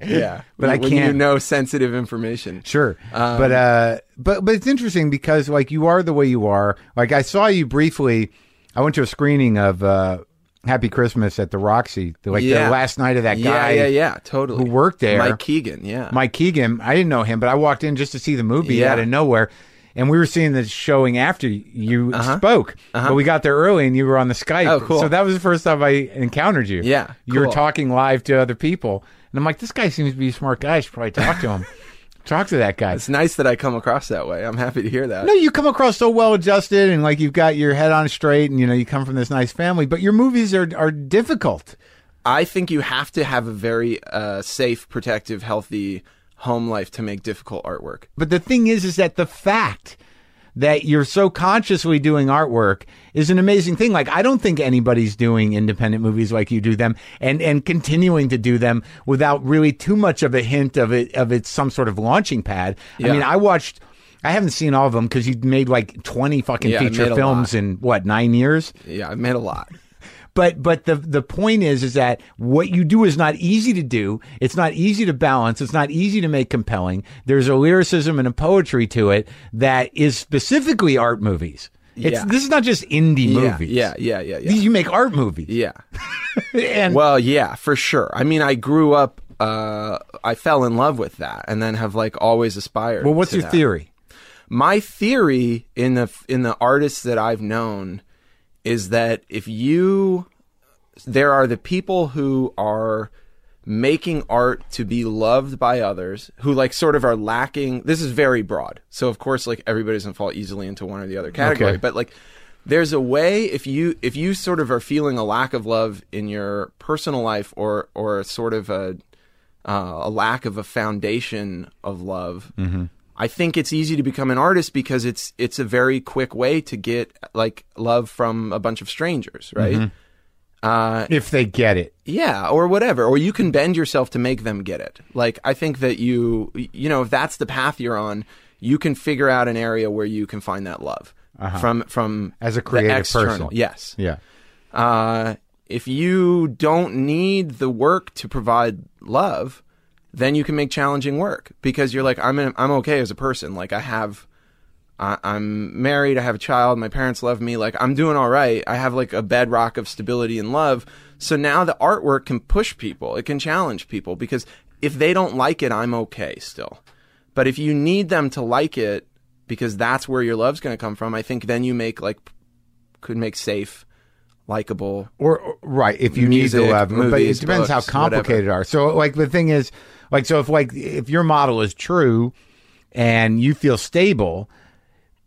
Speaker 2: Yeah,
Speaker 3: But I
Speaker 2: When you
Speaker 3: can't-
Speaker 2: know sensitive information.
Speaker 3: Sure,
Speaker 2: Um,
Speaker 3: but uh, but but it's interesting because like you are the way you are. Like I saw you briefly. I went to a screening of uh, Happy Christmas at the Roxy, the, like
Speaker 2: Yeah.
Speaker 3: the last night of that guy.
Speaker 2: yeah, yeah, totally.
Speaker 3: who worked there.
Speaker 2: Mike Keegan. Yeah,
Speaker 3: Mike Keegan. I didn't know him, but I walked in just to see the movie
Speaker 2: Yeah.
Speaker 3: out of nowhere. and we were seeing the showing after you spoke. But we got there early, and you were on the Skype.
Speaker 2: Uh-huh. Oh, cool.
Speaker 3: So that was the first time I encountered you.
Speaker 2: Yeah,
Speaker 3: you were talking live to other people, and I'm like, this guy seems to be a smart guy. I should probably talk to him. talk to that guy.
Speaker 2: It's nice that I come across that way. I'm happy to hear that.
Speaker 3: No, you come across so well adjusted and like you've got your head on straight and you know you come from this nice family, but your movies are are difficult.
Speaker 2: I think you have to have a very uh, safe, protective, healthy home life to make difficult artwork.
Speaker 3: But the thing is is that the fact that you're so consciously doing artwork is an amazing thing. Like I don't think anybody's doing independent movies like you do them and and continuing to do them without really too much of a hint of it of it's some sort of launching pad. I mean, I watched I haven't seen all of them because you made like 20 fucking
Speaker 2: Yeah,
Speaker 3: feature films in what, 9 years?
Speaker 2: Yeah, I've made a lot.
Speaker 3: But but the the point is is that what you do is not easy to do. It's not easy to balance. It's not easy to make compelling. There's a lyricism and a poetry to it that is specifically art movies. It's
Speaker 2: Yeah.
Speaker 3: this is not just indie
Speaker 2: Yeah,
Speaker 3: movies.
Speaker 2: yeah, yeah, yeah, yeah.
Speaker 3: These- You make art movies.
Speaker 2: Yeah.
Speaker 3: And
Speaker 2: Well, yeah, for sure. I mean, I grew up. Uh, I fell in love with that, and then have like always aspired.
Speaker 3: well, what's your
Speaker 2: that.
Speaker 3: theory?
Speaker 2: My theory in the in the artists that I've known is that if you there are the people who are making art to be loved by others who like sort of are lacking this is very broad so of course like everybody doesn't fall easily into one or the other category
Speaker 3: Okay.
Speaker 2: but like there's a way if you if you sort of are feeling a lack of love in your personal life or or sort of a uh, a lack of a foundation of love I think it's easy to become an artist because it's it's a very quick way to get like love from a bunch of strangers, right? Uh,
Speaker 3: If they get it.
Speaker 2: yeah, or whatever, or you can bend yourself to make them get it. Like I think that you you know if that's the path you're on, you can figure out an area where you can find that love from from
Speaker 3: As a creative
Speaker 2: external.
Speaker 3: person.
Speaker 2: Yes.
Speaker 3: Yeah.
Speaker 2: Uh, if you don't need the work to provide love, then you can make challenging work because you're like, I'm in, I'm okay as a person. Like I have, I, I'm married. I have a child. My parents love me. Like I'm doing all right. I have like a bedrock of stability and love. So now the artwork can push people. It can challenge people because if they don't like it, I'm okay still. But if you need them to like it because that's where your love's going to come from, I think then you make like could make safe, likable.
Speaker 3: Or, or- right, if you
Speaker 2: Music,
Speaker 3: need to love, but it
Speaker 2: movies,
Speaker 3: depends how complicated it are. So, like the thing is, like, so if like if your model is true, and you feel stable,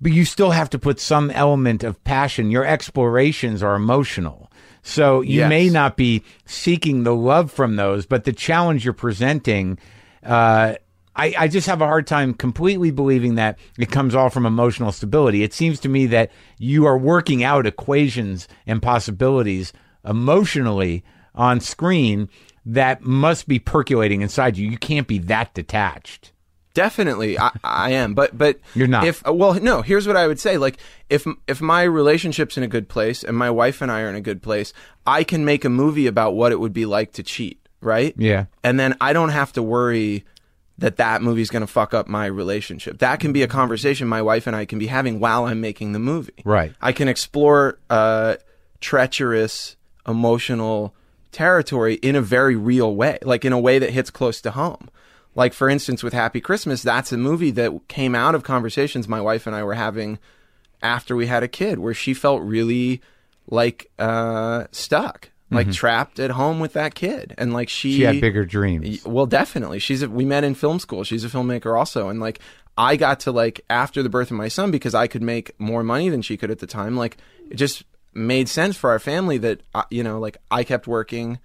Speaker 3: but you still have to put some element of passion. Your explorations are emotional. So you
Speaker 2: Yes.
Speaker 3: may not be seeking the love from those, but the challenge you're presenting, uh, I, I just have a hard time completely believing that it comes all from emotional stability. It seems to me that you are working out equations and possibilities emotionally on screen that must be percolating inside you. You can't be that detached.
Speaker 2: Definitely, I, I am, but but
Speaker 3: You're not.
Speaker 2: If well, no. Here's what I would say: like if if my relationship's in a good place and my wife and I are in a good place, I can make a movie about what it would be like to cheat, right?
Speaker 3: Yeah.
Speaker 2: and then I don't have to worry that that movie's going to fuck up my relationship. That can be a conversation my wife and I can be having while I'm making the movie.
Speaker 3: Right.
Speaker 2: I can explore uh, treacherous, emotional territory in a very real way, like in a way that hits close to home. Like for instance, with Happy Christmas, that's a movie that came out of conversations my wife and I were having after we had a kid, where she felt really like uh, stuck, like trapped at home with that kid, and like she
Speaker 3: She had bigger dreams.
Speaker 2: Well, definitely. She's a, we met in film school. She's a filmmaker also, and like I got to like after the birth of my son because I could make more money than she could at the time. Like it just made sense for our family that uh, you know like I kept working,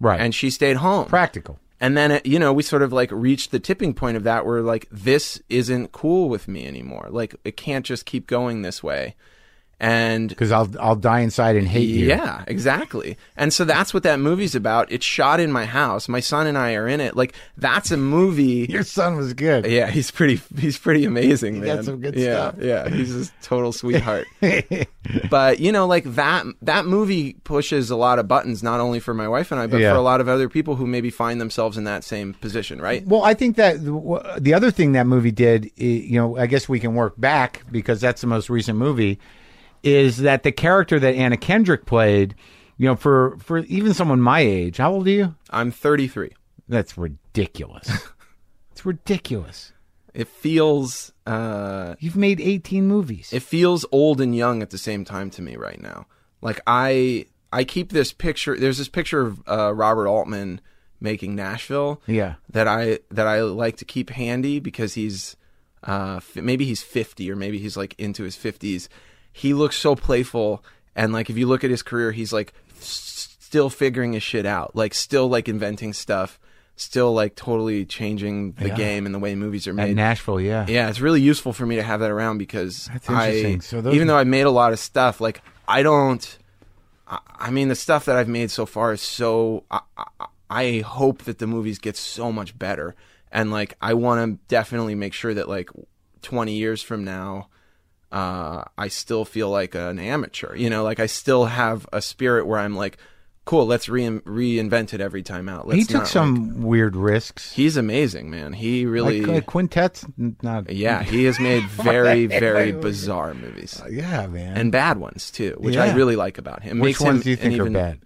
Speaker 3: Right.
Speaker 2: and she stayed home.
Speaker 3: Practical.
Speaker 2: And then it, you know we sort of like reached the tipping point of that where like this isn't cool with me anymore. Like it can't just keep going this way. And
Speaker 3: Because I'll I'll die inside and hate you.
Speaker 2: yeah, exactly. And so that's what that movie's about. It's shot in my house. My son and I are in it. Like that's a movie.
Speaker 3: Your son was good.
Speaker 2: Yeah, he's pretty. He's pretty amazing, man.
Speaker 3: got some good
Speaker 2: yeah,
Speaker 3: stuff.
Speaker 2: Yeah, he's a total sweetheart. but you know, like that. That movie pushes a lot of buttons, not only for my wife and I, but
Speaker 3: Yeah.
Speaker 2: for a lot of other people who maybe find themselves in that same position, right?
Speaker 3: Well, I think that the the other thing that movie did, you know, I guess we can work back because that's the most recent movie, is that the character that Anna Kendrick played, you know, for for even someone my age, how old are you?
Speaker 2: I'm 33.
Speaker 3: That's ridiculous. it's ridiculous.
Speaker 2: It feels uh,
Speaker 3: You've made 18 movies.
Speaker 2: it feels old and young at the same time to me right now. Like I I keep this picture. There's this picture of uh, Robert Altman making Nashville.
Speaker 3: Yeah.
Speaker 2: That I that I like to keep handy because he's uh f- maybe he's 50 or maybe he's like into his 50s. He looks so playful and like if you look at his career, he's like s- still figuring his shit out. Like still like inventing stuff. Still like totally changing the
Speaker 3: Yeah.
Speaker 2: game and the way movies are
Speaker 3: At
Speaker 2: made.
Speaker 3: Nashville, yeah.
Speaker 2: Yeah, it's really useful for me to have that around because
Speaker 3: That's
Speaker 2: I,
Speaker 3: interesting. So those-
Speaker 2: even though I made a lot of stuff, like I don't. I, I mean, the stuff that I've made so far is so. I, I, I hope that the movies get so much better, and like I want to definitely make sure that like twenty years from now, uh, I still feel like an amateur. You know, like I still have a spirit where I'm like, cool, let's re- reinvent it every time out. Let's
Speaker 3: he took some
Speaker 2: like-
Speaker 3: weird risks.
Speaker 2: he's amazing, man. He really.
Speaker 3: like, like quintets, not.
Speaker 2: Yeah, he has made very, very bizarre movies
Speaker 3: Yeah, man.
Speaker 2: and bad ones too, which I really like about him.
Speaker 3: Which
Speaker 2: Makes him
Speaker 3: ones do you think are
Speaker 2: even-
Speaker 3: bad?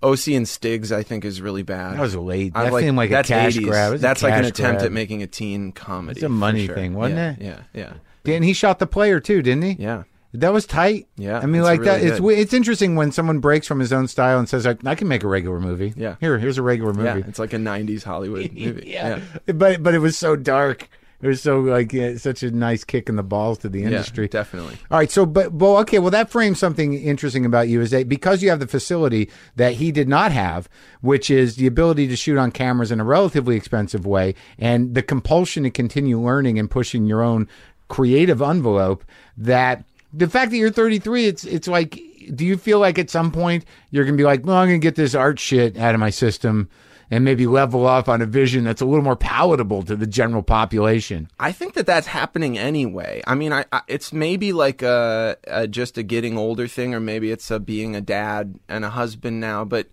Speaker 2: OC and Stiggs, I think, is really bad.
Speaker 3: That was late. That seemed like a
Speaker 2: that's
Speaker 3: cash
Speaker 2: 80s.
Speaker 3: grab. It was a
Speaker 2: That's like an attempt
Speaker 3: grab.
Speaker 2: at making a teen comedy.
Speaker 3: It's a money
Speaker 2: sure.
Speaker 3: thing, wasn't
Speaker 2: yeah,
Speaker 3: it?
Speaker 2: Yeah, yeah,
Speaker 3: And he shot the player too, didn't he?
Speaker 2: yeah.
Speaker 3: That was tight.
Speaker 2: Yeah,
Speaker 3: I mean, like that.
Speaker 2: really
Speaker 3: It's
Speaker 2: good.
Speaker 3: it's interesting when someone breaks from his own style and says, "I, I can make a regular movie."
Speaker 2: Yeah.
Speaker 3: Here, here's a regular movie.
Speaker 2: Yeah, it's like a '90s Hollywood movie. yeah.
Speaker 3: But but it was so dark. It was so like yeah, such a nice kick in the balls to the
Speaker 2: Yeah,
Speaker 3: industry.
Speaker 2: definitely.
Speaker 3: All right, so but well, okay, well that frames something interesting about you is that because you have the facility that he did not have, which is the ability to shoot on cameras in a relatively expensive way, and the compulsion to continue learning and pushing your own creative envelope. That the fact that you're 33, it's it's like, do you feel like at some point you're gonna be like, well, I'm gonna get this art shit out of my system. And maybe level off on a vision that's a little more palatable to the general population.
Speaker 2: I think that that's happening anyway. I mean, I, I it's maybe like a, a just a getting older thing, or maybe it's a being a dad and a husband now. But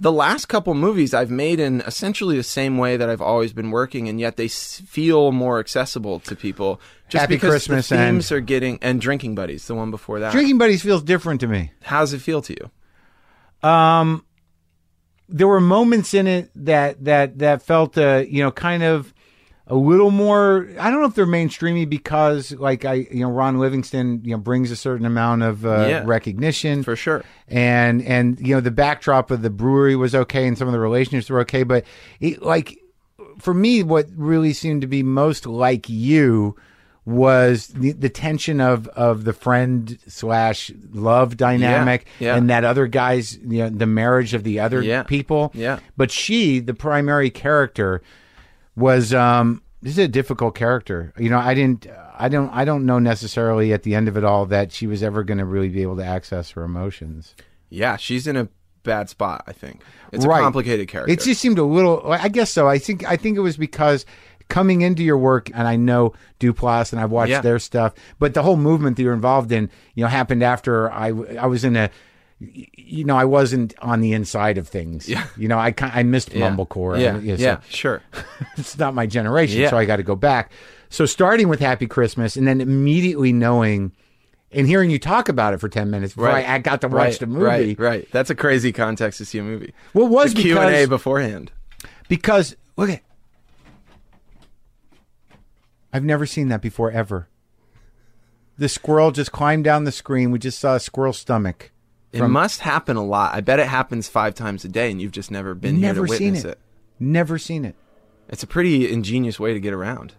Speaker 2: the last couple movies I've made in essentially the same way that I've always been working, and yet they feel more accessible to people. Just
Speaker 3: Happy
Speaker 2: because
Speaker 3: Christmas
Speaker 2: the
Speaker 3: and-
Speaker 2: are getting and Drinking Buddies, the one before that.
Speaker 3: Drinking Buddies feels different to me.
Speaker 2: How does it feel to you?
Speaker 3: Um, there were moments in it that that that felt uh, you know kind of a little more I don't know if they're mainstreamy because like I you know Ron Livingston you know brings a certain amount of uh,
Speaker 2: Yeah.
Speaker 3: recognition
Speaker 2: For sure.
Speaker 3: and and you know the backdrop of the brewery was okay and some of the relationships were okay but it, like for me what really seemed to be most like you was the, the tension of of the friend slash love dynamic
Speaker 2: yeah.
Speaker 3: and that other guy's you know the marriage of the other
Speaker 2: Yeah.
Speaker 3: people
Speaker 2: Yeah.
Speaker 3: but she the primary character was um this is a difficult character you know i didn't i don't i don't know necessarily at the end of it all that she was ever going to really be able to access her emotions
Speaker 2: Yeah, she's in a bad spot. I think it's
Speaker 3: Right.
Speaker 2: a complicated character.
Speaker 3: It just seemed a little. I guess so. I think. I think it was because coming into your work, and I know Duplass, and I've watched
Speaker 2: Yeah.
Speaker 3: their stuff, but the whole movement that you're involved in, you know, happened after I. I was in a. You know, I wasn't on the inside of things.
Speaker 2: Yeah.
Speaker 3: You know, I I missed
Speaker 2: yeah.
Speaker 3: mumblecore.
Speaker 2: Yeah,
Speaker 3: know, so
Speaker 2: yeah, sure.
Speaker 3: it's not my generation,
Speaker 2: Yeah.
Speaker 3: so I got to go back. So starting with Happy Christmas, and then immediately knowing. And hearing you talk about it for ten minutes before
Speaker 2: Right.
Speaker 3: I, I got to watch
Speaker 2: right,
Speaker 3: the movie,
Speaker 2: Right, right. That's a crazy context to see a movie.
Speaker 3: Well, was
Speaker 2: the Q and A beforehand.
Speaker 3: Because look at I've never seen that before ever. The squirrel just climbed down the screen. We just saw a squirrel stomach.
Speaker 2: It must happen a lot. I bet it happens five times a day, and you've just never been
Speaker 3: Never
Speaker 2: here to
Speaker 3: seen
Speaker 2: witness
Speaker 3: it.
Speaker 2: it.
Speaker 3: Never seen it.
Speaker 2: It's a pretty ingenious way to get around.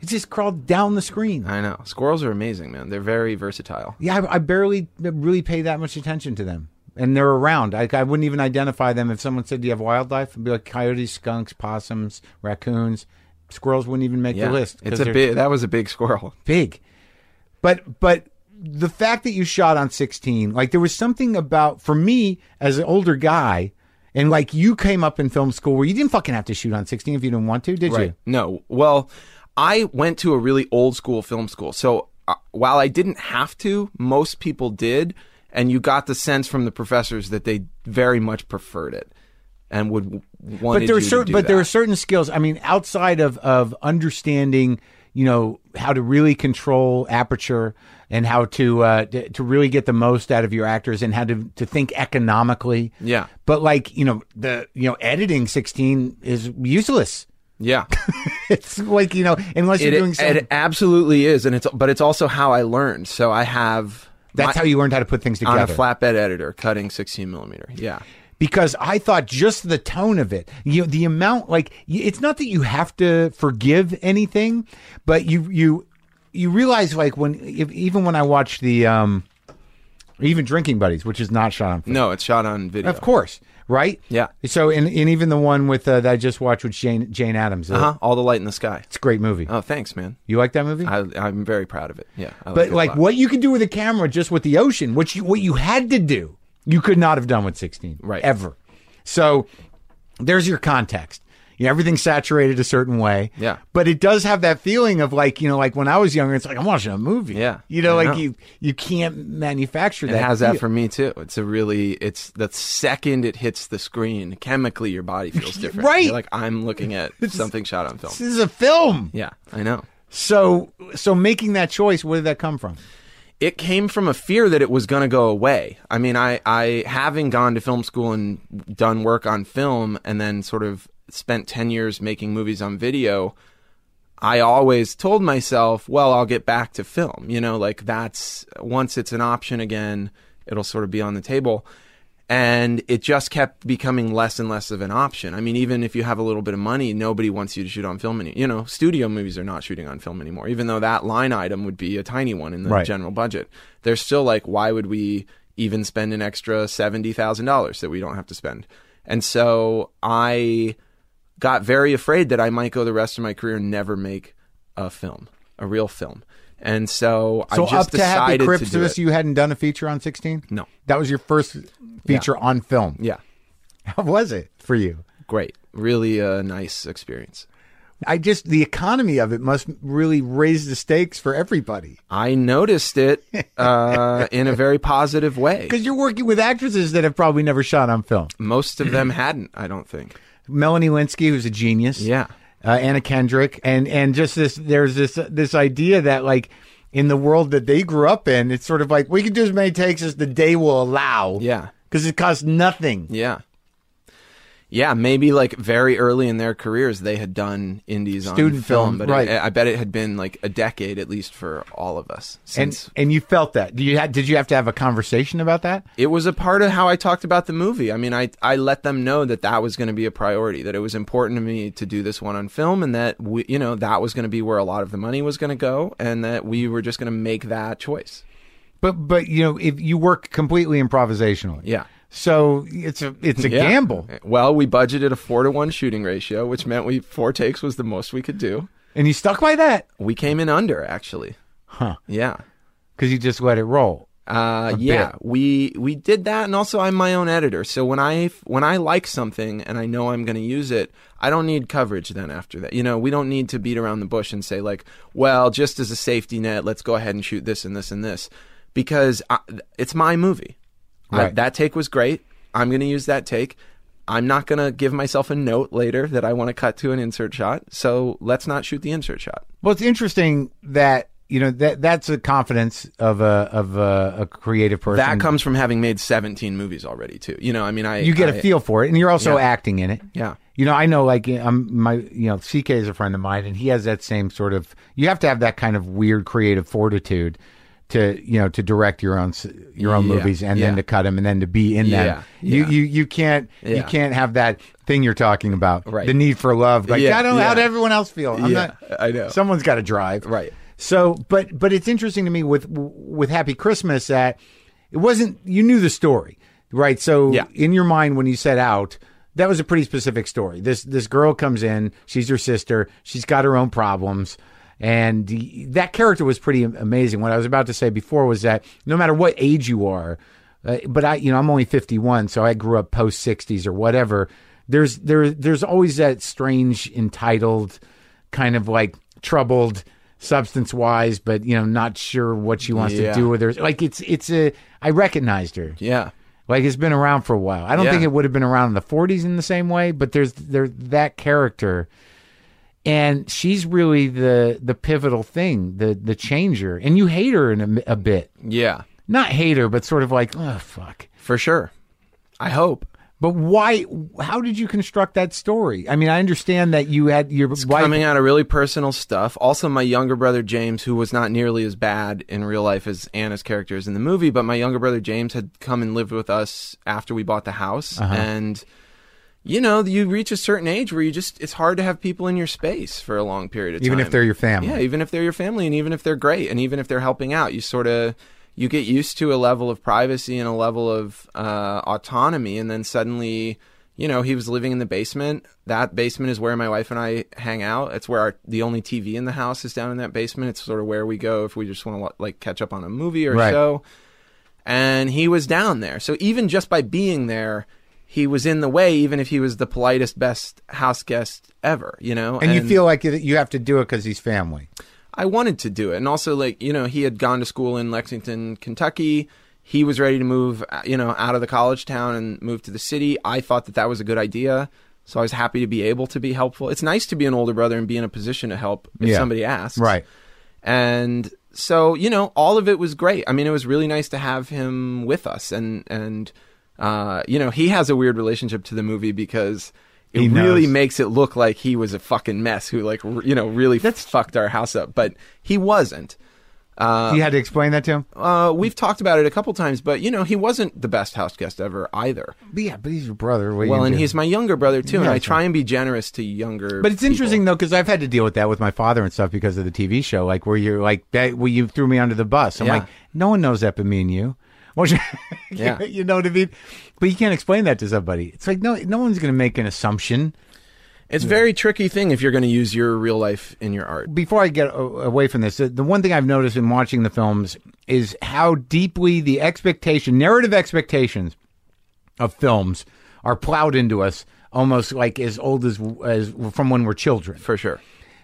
Speaker 3: It just crawled down the screen.
Speaker 2: I know. Squirrels are amazing, man. They're very versatile.
Speaker 3: Yeah, I, I barely really pay that much attention to them. And they're around. I, I wouldn't even identify them if someone said, "Do you have wildlife?" I'd be like coyotes, skunks, possums, raccoons. Squirrels wouldn't even make
Speaker 2: Yeah,
Speaker 3: the list.
Speaker 2: it's a big. That was a big squirrel.
Speaker 3: big. But but the fact that you shot on 16, like there was something about for me as an older guy, and like you came up in film school where you didn't fucking have to shoot on 16 if you didn't want to, did you?
Speaker 2: No. Well, I went to a really old school film school. So uh, while I didn't have to, most people did. And you got the sense from the professors that they very much preferred it and would want
Speaker 3: But there are certain but there are certain skills. I mean, outside of of understanding, you know, how to really control aperture and how to uh, to, to really get the most out of your actors and how to to think economically.
Speaker 2: Yeah.
Speaker 3: But like, you know, the you know, editing 16 is useless.
Speaker 2: Yeah.
Speaker 3: It's like you know, unless you're
Speaker 2: it,
Speaker 3: doing something.
Speaker 2: it absolutely is, and it's but it's also how I learned. So I have
Speaker 3: that's
Speaker 2: my-
Speaker 3: how you learned how to put things together
Speaker 2: on a flatbed editor cutting 16 millimeter. Yeah.
Speaker 3: Because I thought just the tone of it, you know, the amount, like it's not that you have to forgive anything, but you you you realize like when if, even when I watched the um even drinking buddies, which is not shot on film,
Speaker 2: No, it's shot on video.
Speaker 3: of course, right?
Speaker 2: Yeah.
Speaker 3: So and, and even the one with uh, that I just watched with Jane Jane Adams, uh,
Speaker 2: Uh huh. All the light in the sky.
Speaker 3: it's a great movie.
Speaker 2: Oh, thanks, man.
Speaker 3: you like that movie?
Speaker 2: I, I'm very proud of it. Yeah. I
Speaker 3: but
Speaker 2: a
Speaker 3: like what you can do with a camera just with the ocean, what you what you had to do, you could not have done with 16.
Speaker 2: Right.
Speaker 3: Ever. So there's your context. You know, everything's saturated a certain way.
Speaker 2: Yeah.
Speaker 3: But it does have that feeling of like, you know, like when I was younger, it's like I'm watching a movie.
Speaker 2: Yeah,
Speaker 3: You know,
Speaker 2: I
Speaker 3: like
Speaker 2: know.
Speaker 3: you you can't manufacture
Speaker 2: It
Speaker 3: that.
Speaker 2: has that for me too. It's a really it's the second it hits the screen, chemically your body feels different.
Speaker 3: Right.
Speaker 2: You're like I'm looking at something shot on film.
Speaker 3: This is a film.
Speaker 2: Yeah, I know.
Speaker 3: So so making that choice, where did that come from?
Speaker 2: It came from a fear that it was going to go away. I mean, I, I having gone to film school and done work on film and then sort of spent 10 years making movies on video, I always told myself, well, I'll get back to film. You know, like that's once it's an option again, it'll sort of be on the table. And it just kept becoming less and less of an option. I mean, even if you have a little bit of money, nobody wants you to shoot on film anymore. You know, studio movies are not shooting on film anymore, even though that line item would be a tiny one in the
Speaker 3: Right.
Speaker 2: general budget. They're still like, why would we even spend an extra $70,000 that we don't have to spend? And so I got very afraid that I might go the rest of my career and never make a film, a real film. And so,
Speaker 3: So
Speaker 2: I just
Speaker 3: up to Happy
Speaker 2: decided to do
Speaker 3: Christmas, you hadn't done a feature on 16?
Speaker 2: No.
Speaker 3: That was your first feature on film.
Speaker 2: Yeah,
Speaker 3: How was it for you?
Speaker 2: great. Really a nice experience.
Speaker 3: I just the economy of it must really raise the stakes for everybody
Speaker 2: I noticed it uh, in a very positive way.
Speaker 3: because you're working with actresses that have probably never shot on film.
Speaker 2: Most of them hadn't, I don't think.
Speaker 3: Melanie Lynskey, who's a genius,
Speaker 2: Yeah.
Speaker 3: Uh, Anna Kendrick, and and just this there's this this idea that like in the world that they grew up in, it's sort of like we can do as many takes as the day will allow.
Speaker 2: Yeah.
Speaker 3: because it costs nothing.
Speaker 2: Yeah. Yeah, maybe like very early in their careers they had done indies on
Speaker 3: Student film,
Speaker 2: film, but
Speaker 3: right.
Speaker 2: it, I bet it had been like a decade at least for all of us
Speaker 3: And
Speaker 2: since
Speaker 3: and you felt that. Do you had did you have to have a conversation about that?
Speaker 2: it was a part of how I talked about the movie. I mean, I I let them know that that was going to be a priority, that it was important to me to do this one on film, and that we, you know, that was going to be where a lot of the money was going to go, and that we were just going to make that choice.
Speaker 3: But but you know if you work completely improvisationally,
Speaker 2: Yeah.
Speaker 3: So it's a it's a
Speaker 2: Yeah.
Speaker 3: gamble,
Speaker 2: Well, we budgeted a four to one shooting ratio, which meant we four takes was the most we could do.
Speaker 3: and you stuck by that,
Speaker 2: We came in under actually.
Speaker 3: huh?
Speaker 2: Yeah.
Speaker 3: Because you just let it roll.
Speaker 2: Uh, yeah,
Speaker 3: bit.
Speaker 2: we we did that, and also I'm my own editor. So when I when I like something and I know I'm going to use it, I don't need coverage. Then after that, you know, we don't need to beat around the bush and say like, well, just as a safety net, let's go ahead and shoot this and this and this, because I, it's my movie. I- that take was great. I'm going to use that take. I'm not going to give myself a note later that I want to cut to an insert shot. So let's not shoot the insert shot.
Speaker 3: Well, it's interesting that you know that that's a confidence of a of a, a creative person.
Speaker 2: That comes from having made 17 movies already too. You know, I mean, I
Speaker 3: you get a
Speaker 2: I-
Speaker 3: feel for it, and you're also
Speaker 2: Yeah.
Speaker 3: acting in it.
Speaker 2: Yeah.
Speaker 3: You know, I know, like, I'm my, you know, CK is a friend of mine, and he has that same sort of. You have to have that kind of weird creative fortitude to, you know, to direct your own your own
Speaker 2: Yeah,
Speaker 3: movies, and then to cut them, and then to be in them.
Speaker 2: Yeah,
Speaker 3: You
Speaker 2: yeah.
Speaker 3: you you can't you can't have that thing you're talking about,
Speaker 2: Right.
Speaker 3: the need for love. Like,
Speaker 2: Yeah,
Speaker 3: I don't know how
Speaker 2: yeah.
Speaker 3: everyone else feel. I'm
Speaker 2: Yeah,
Speaker 3: not.
Speaker 2: I know.
Speaker 3: Someone's got to drive,
Speaker 2: Right.
Speaker 3: So, but but it's interesting to me with with Happy Christmas that it wasn't you knew the story, right? So
Speaker 2: Yeah.
Speaker 3: in your mind when you set out, that was a pretty specific story. This this girl comes in, she's your sister, she's got her own problems. And that character was pretty amazing. What I was about to say before was that no matter what age you are, uh, but I, you know, I'm only 51, so I grew up post 60s or whatever. There's there there's always that strange entitled kind of like troubled substance wise, but you know, not sure what she wants
Speaker 2: Yeah.
Speaker 3: to do with her. Like it's it's a I recognized her.
Speaker 2: Yeah.
Speaker 3: Like it's been around for a while. I don't
Speaker 2: Yeah.
Speaker 3: think it would have been around in the 40s in the same way, but there's there's that character, and she's really the the pivotal thing, the the changer. And you hate her in a, a bit,
Speaker 2: Yeah.
Speaker 3: not hate her, but sort of like, oh fuck.
Speaker 2: For sure. I hope.
Speaker 3: But why? How did you construct that story? I mean, I understand that you had your wife.
Speaker 2: coming out of really personal stuff. Also, my younger brother James, who was not nearly as bad in real life as Anna's character is in the movie, but my younger brother James had come and lived with us after we bought the house,
Speaker 3: Uh-huh.
Speaker 2: and you know, you reach a certain age where you just it's hard to have people in your space for a long period of time,
Speaker 3: Even if they're your family.
Speaker 2: Yeah, even if they're your family, and even if they're great, and even if they're helping out, you sort of you get used to a level of privacy and a level of uh, autonomy, and then suddenly, you know, he was living in the basement. That basement is where my wife and I hang out. It's where our, the only TV in the house is down in that basement. It's sort of where we go if we just want to like catch up on a movie or
Speaker 3: Right.
Speaker 2: show. And he was down there, so even just by being there. He was in the way, even if he was the politest, best house guest ever, you know.
Speaker 3: and, you feel like you- you have to do it because he's family.
Speaker 2: I wanted to do it. And also, like, you know, he had gone to school in Lexington, Kentucky. He was ready to move, uh, you know, out of the college town and move to the city. I thought that that was a good idea. So I was happy to be able to be helpful. It's nice to be an older brother and be in a position to help if
Speaker 3: Yeah.
Speaker 2: somebody asks.
Speaker 3: Right.
Speaker 2: And so, you know, all of it was great. I mean, it was really nice to have him with us. And, and, uh, you know, he has a weird relationship to the movie because it really makes it look like he was a fucking mess who, like, r- you know, really That's- fucked our house up. But he wasn't. Uh,
Speaker 3: you had to explain that to him.
Speaker 2: uh, we've talked about it a couple times, but you know, he wasn't the best house guest ever either.
Speaker 3: But yeah, but he's your brother. What are you
Speaker 2: Well,
Speaker 3: gonna
Speaker 2: and
Speaker 3: do?
Speaker 2: he's my younger brother too, and I try and be generous to younger.
Speaker 3: But it's interesting though because I've had to deal with that with my father and stuff because of the TV show, like where you're like that, where you threw me under the bus. I'm
Speaker 2: Yeah.
Speaker 3: like, no one knows that but me and you. Well, you-
Speaker 2: Yeah.
Speaker 3: you know what I mean. But you can't explain that to somebody. It's like no, no one's going to make an assumption.
Speaker 2: It's a very tricky thing if you're going to use your real life in your art.
Speaker 3: Before I get a- away from this, the- the one thing I've noticed in watching the films is how deeply the expectation, narrative expectations of films are plowed into us, almost like as old as as from when we're children.
Speaker 2: For sure.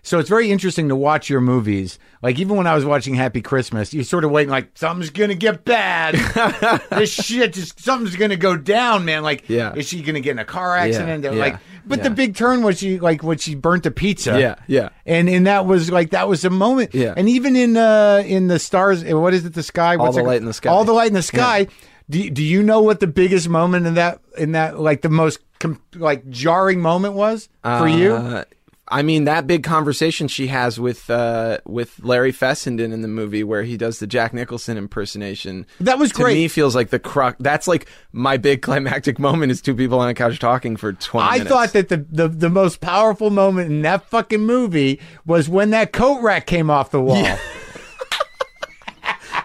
Speaker 3: So it's very interesting to watch your movies. Like even when I was watching Happy Christmas, you're sort of waiting like something's gonna get bad. this shit just something's gonna go down, man. Like,
Speaker 2: Yeah.
Speaker 3: is she gonna get in a car accident?
Speaker 2: Yeah,
Speaker 3: Like,
Speaker 2: yeah,
Speaker 3: but the big turn was she like when she burnt the pizza.
Speaker 2: Yeah, yeah.
Speaker 3: And and that was like that was a moment.
Speaker 2: Yeah.
Speaker 3: And even in uh in the stars, what is it? The sky. What's All
Speaker 2: the
Speaker 3: it-
Speaker 2: Light in the Sky.
Speaker 3: All the light in the sky. Do, do you know what the biggest moment in that in that like the most com- like jarring moment was for you?
Speaker 2: I mean, that big conversation she has with uh, with Larry Fessenden in the movie, where he does the Jack Nicholson impersonation.
Speaker 3: That was great
Speaker 2: to
Speaker 3: great.
Speaker 2: me feels like the crux. That's like my big climactic moment is two people on a couch talking for twenty.
Speaker 3: I
Speaker 2: minutes.
Speaker 3: thought that the, the the most powerful moment in that fucking movie was when that coat rack came off the wall.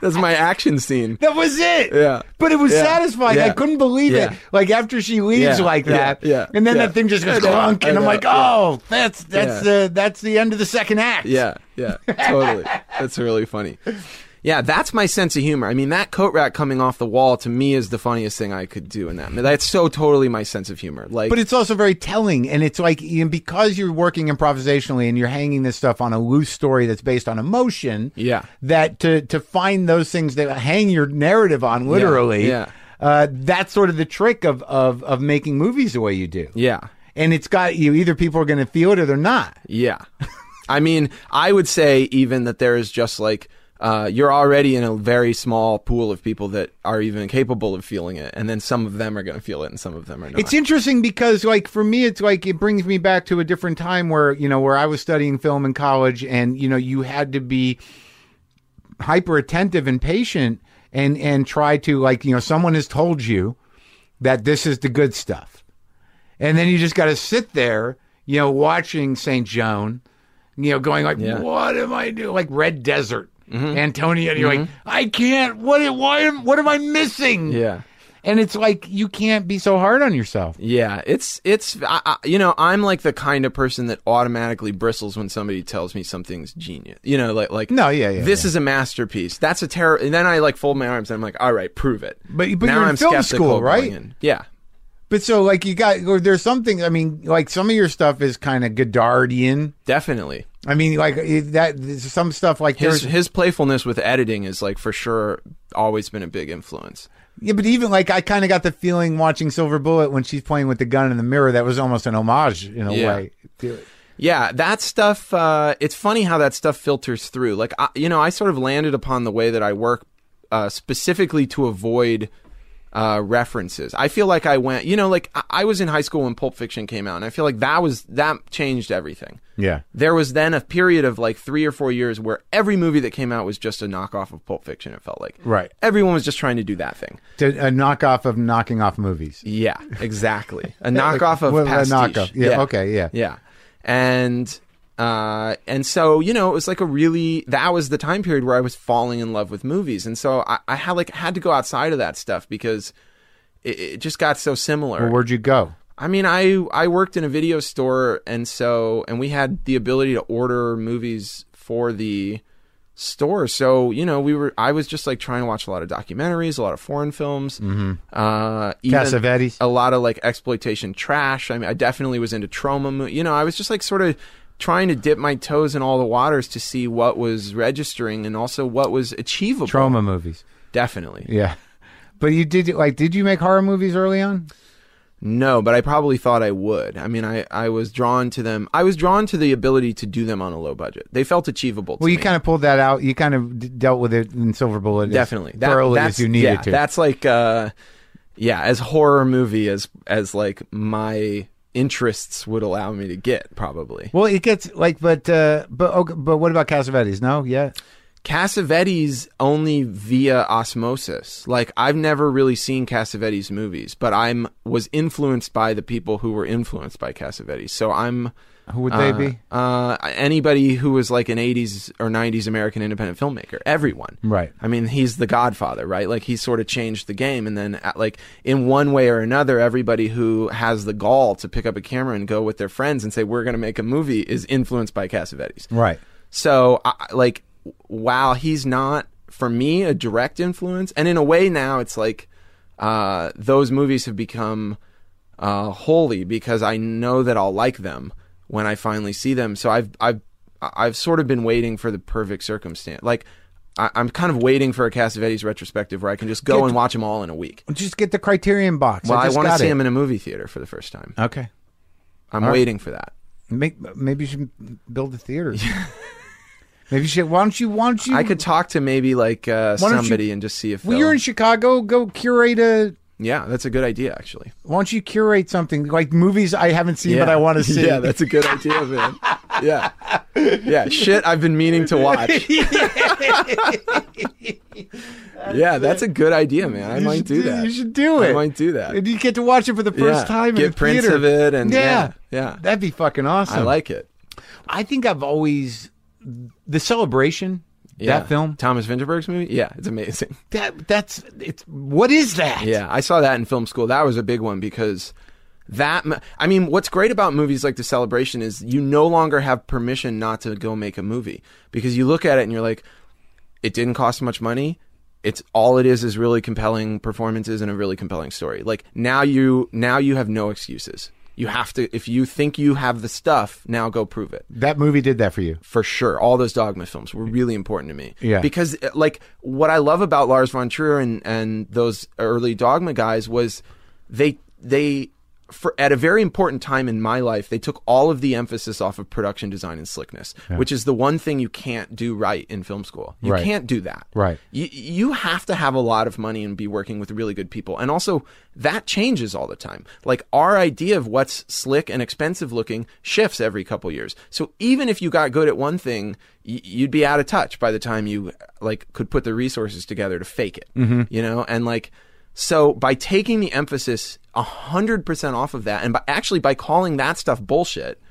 Speaker 2: That's my action scene.
Speaker 3: That was it.
Speaker 2: Yeah.
Speaker 3: But it was
Speaker 2: Yeah.
Speaker 3: satisfying. I couldn't believe
Speaker 2: Yeah.
Speaker 3: it. Like after she leaves
Speaker 2: Yeah.
Speaker 3: like that.
Speaker 2: Yeah.
Speaker 3: And then
Speaker 2: Yeah.
Speaker 3: that thing just goes clunk and I'm like,
Speaker 2: Yeah.
Speaker 3: oh, that's that's
Speaker 2: Yeah.
Speaker 3: the that's the end of the second act.
Speaker 2: Yeah, yeah, totally. That's really funny. Yeah, that's my sense of humor. I mean, that coat rack coming off the wall to me is the funniest thing I could do in that. That's so totally my sense of humor. Like,
Speaker 3: But it's also very telling, and it's like you know, because you're working improvisationally and you're hanging this stuff on a loose story that's based on emotion.
Speaker 2: Yeah.
Speaker 3: that to to find those things that hang your narrative on, literally.
Speaker 2: yeah.
Speaker 3: Uh, that's sort of the trick of, of of making movies the way you do.
Speaker 2: yeah,
Speaker 3: And it's got you either people are going to feel it or they're not.
Speaker 2: yeah. I mean, I would say even that there is just like. Uh, you're already in a very small pool of people that are even capable of feeling it, and then some of them are going to feel it, and some of them are not.
Speaker 3: It's interesting because, like, for me, it's like it brings me back to a different time where you know where I was studying film in college, and you know you had to be hyper attentive and patient, and and try to like you know someone has told you that this is the good stuff, and then you just got to sit there, you know, watching Saint Joan, you know, going like,
Speaker 2: Yeah.
Speaker 3: what am I doing? Like Red Desert. Mm-hmm. Antonioni, and you're like, mm-hmm. I can't. What? Why? am- What am I missing?
Speaker 2: yeah.
Speaker 3: And it's like you can't be so hard on yourself.
Speaker 2: Yeah, it's it's I, I, you know I'm like the kind of person that automatically bristles when somebody tells me something's genius. You know, like like
Speaker 3: No, yeah, yeah,
Speaker 2: this
Speaker 3: yeah.
Speaker 2: is a masterpiece. That's a terror. And then I like fold my arms and I'm like, all right, prove it.
Speaker 3: But- but
Speaker 2: now
Speaker 3: you're in
Speaker 2: I'm
Speaker 3: film school, right?
Speaker 2: Yeah,
Speaker 3: But so like you got or there's something. I mean, like some of your stuff is kind of Godardian.
Speaker 2: definitely.
Speaker 3: I mean, like that. there's Some stuff like
Speaker 2: His his playfulness with editing is like for sure always been a big influence.
Speaker 3: yeah, but even like I kind of got the feeling watching Silver Bullet when she's playing with the gun in the mirror that was almost an homage in a
Speaker 2: Yeah.
Speaker 3: way.
Speaker 2: Yeah, that stuff. Uh, it's funny how that stuff filters through. Like, I, you know, I sort of landed upon the way that I work uh, specifically to avoid uh, references. I feel like I went, you know, like I, I was in high school when Pulp Fiction came out, and I feel like that was that changed everything.
Speaker 3: Yeah.
Speaker 2: There was then a period of like three or four years where every movie that came out was just a knockoff of Pulp Fiction. It felt like
Speaker 3: Right.
Speaker 2: Everyone was just trying to do that thing.
Speaker 3: To, a knockoff of knocking off movies.
Speaker 2: Yeah, exactly. A knockoff of
Speaker 3: Well, a
Speaker 2: pastiche.
Speaker 3: knockoff. Yeah, okay, yeah.
Speaker 2: yeah. And uh, and so you know, it was like a really that was the time period where I was falling in love with movies, and so I, I had like had to go outside of that stuff because it, it just got so similar.
Speaker 3: Well, where'd you go?
Speaker 2: I mean, I I worked in a video store, and so and we had the ability to order movies for the store. So you know, we were. I was just like trying to watch a lot of documentaries, a lot of foreign films, mm-hmm. uh,
Speaker 3: Cassavetes?
Speaker 2: a lot of like exploitation trash. I mean, I definitely was into Troma. Mo- you know, I was just like sort of trying to dip my toes in all the waters to see what was registering and also what was achievable.
Speaker 3: Troma movies.
Speaker 2: definitely.
Speaker 3: Yeah. But you did like did you make horror movies early on?
Speaker 2: No, but I probably thought I would. I mean, I, I was drawn to them. I was drawn to the ability to do them on a low budget. They felt achievable.
Speaker 3: Well, you kind of pulled that out. You kind of d- dealt with it in Silver Bullet as
Speaker 2: definitely
Speaker 3: thoroughly as you needed
Speaker 2: yeah,
Speaker 3: to.
Speaker 2: That's like, uh, yeah, as horror movie as as like my interests would allow me to get. Probably
Speaker 3: well, it gets like, but uh, but okay, but what about Cassavetes? No, yeah.
Speaker 2: Cassavetes only via osmosis. Like I've never really seen Cassavetes movies, but I'm was influenced by the people who were influenced by Cassavetes. So I'm.
Speaker 3: Who would they
Speaker 2: uh,
Speaker 3: be?
Speaker 2: Uh, anybody who was like an 80s or 90s American independent filmmaker. Everyone.
Speaker 3: Right.
Speaker 2: I mean, he's the godfather, right? Like, he sort of changed the game. And then, at, like, in one way or another, everybody who has the gall to pick up a camera and go with their friends and say, we're going to make a movie is influenced by Cassavetes.
Speaker 3: Right.
Speaker 2: So, I, like, while he's not, for me, a direct influence, and in a way now it's like uh, those movies have become uh, holy because I know that I'll like them when I finally see them. So I've I've I've sort of been waiting for the perfect circumstance. Like I, I'm kind of waiting for a Cassavetes retrospective where I can just go
Speaker 3: Get-
Speaker 2: and watch them all in a week.
Speaker 3: Just get the Criterion box.
Speaker 2: Well, I,
Speaker 3: just
Speaker 2: want to see
Speaker 3: it.
Speaker 2: them in a movie theater for the first time.
Speaker 3: Okay.
Speaker 2: I'm
Speaker 3: All right.
Speaker 2: waiting for that.
Speaker 3: Make, maybe you should build a theater. maybe you should. Why don't you? Why don't you?
Speaker 2: I could talk to maybe like uh,
Speaker 3: don't you-
Speaker 2: somebody and just see if
Speaker 3: Well, you're in Chicago. Go curate a.
Speaker 2: yeah, that's a good idea actually.
Speaker 3: Why don't you curate something like movies I haven't seen but I want to see?
Speaker 2: Yeah, that's a good idea, man. Yeah. Yeah, shit I've been meaning to watch. yeah, that's a good idea, man. I
Speaker 3: You
Speaker 2: might do that.
Speaker 3: You should do it.
Speaker 2: I might do that.
Speaker 3: And you get to watch it for the first
Speaker 2: Yeah,
Speaker 3: time.
Speaker 2: Get
Speaker 3: in the
Speaker 2: prints
Speaker 3: theater.
Speaker 2: of it and
Speaker 3: Yeah.
Speaker 2: yeah. Yeah.
Speaker 3: That'd be fucking awesome.
Speaker 2: I like it.
Speaker 3: I think I've always the celebration.
Speaker 2: Yeah.
Speaker 3: That film.
Speaker 2: Thomas Vinterberg's movie? Yeah, it's amazing.
Speaker 3: That that's it's. What is that?
Speaker 2: Yeah, I saw that in film school. That was a big one because that I mean, what's great about movies like The Celebration is you no longer have permission not to go make a movie because you look at it and you're like it didn't cost much money. It's all it is is really compelling performances and a really compelling story. Like now you now you have no excuses. You have to if you think you have the stuff, now go prove it
Speaker 3: That movie did that for you.
Speaker 2: for sure. All those dogma films were really important to me.
Speaker 3: Yeah.
Speaker 2: Because uh, like what I love about Lars von Trier and and those early dogma guys was they they for at a very important time in my life they took all of the emphasis off of production design and slickness, which is the one thing you can't do right in film school. You
Speaker 3: Right.
Speaker 2: can't do that.
Speaker 3: Right.
Speaker 2: You you have to have a lot of money and be working with really good people. And also that changes all the time. Like our idea of what's slick and expensive looking shifts every couple years. So even if you got good at one thing, you'd be out of touch by the time you like could put the resources together to fake it. Mm-hmm. You know, and like so by taking the emphasis hundred percent off of that, and by actually by calling that stuff bullshit,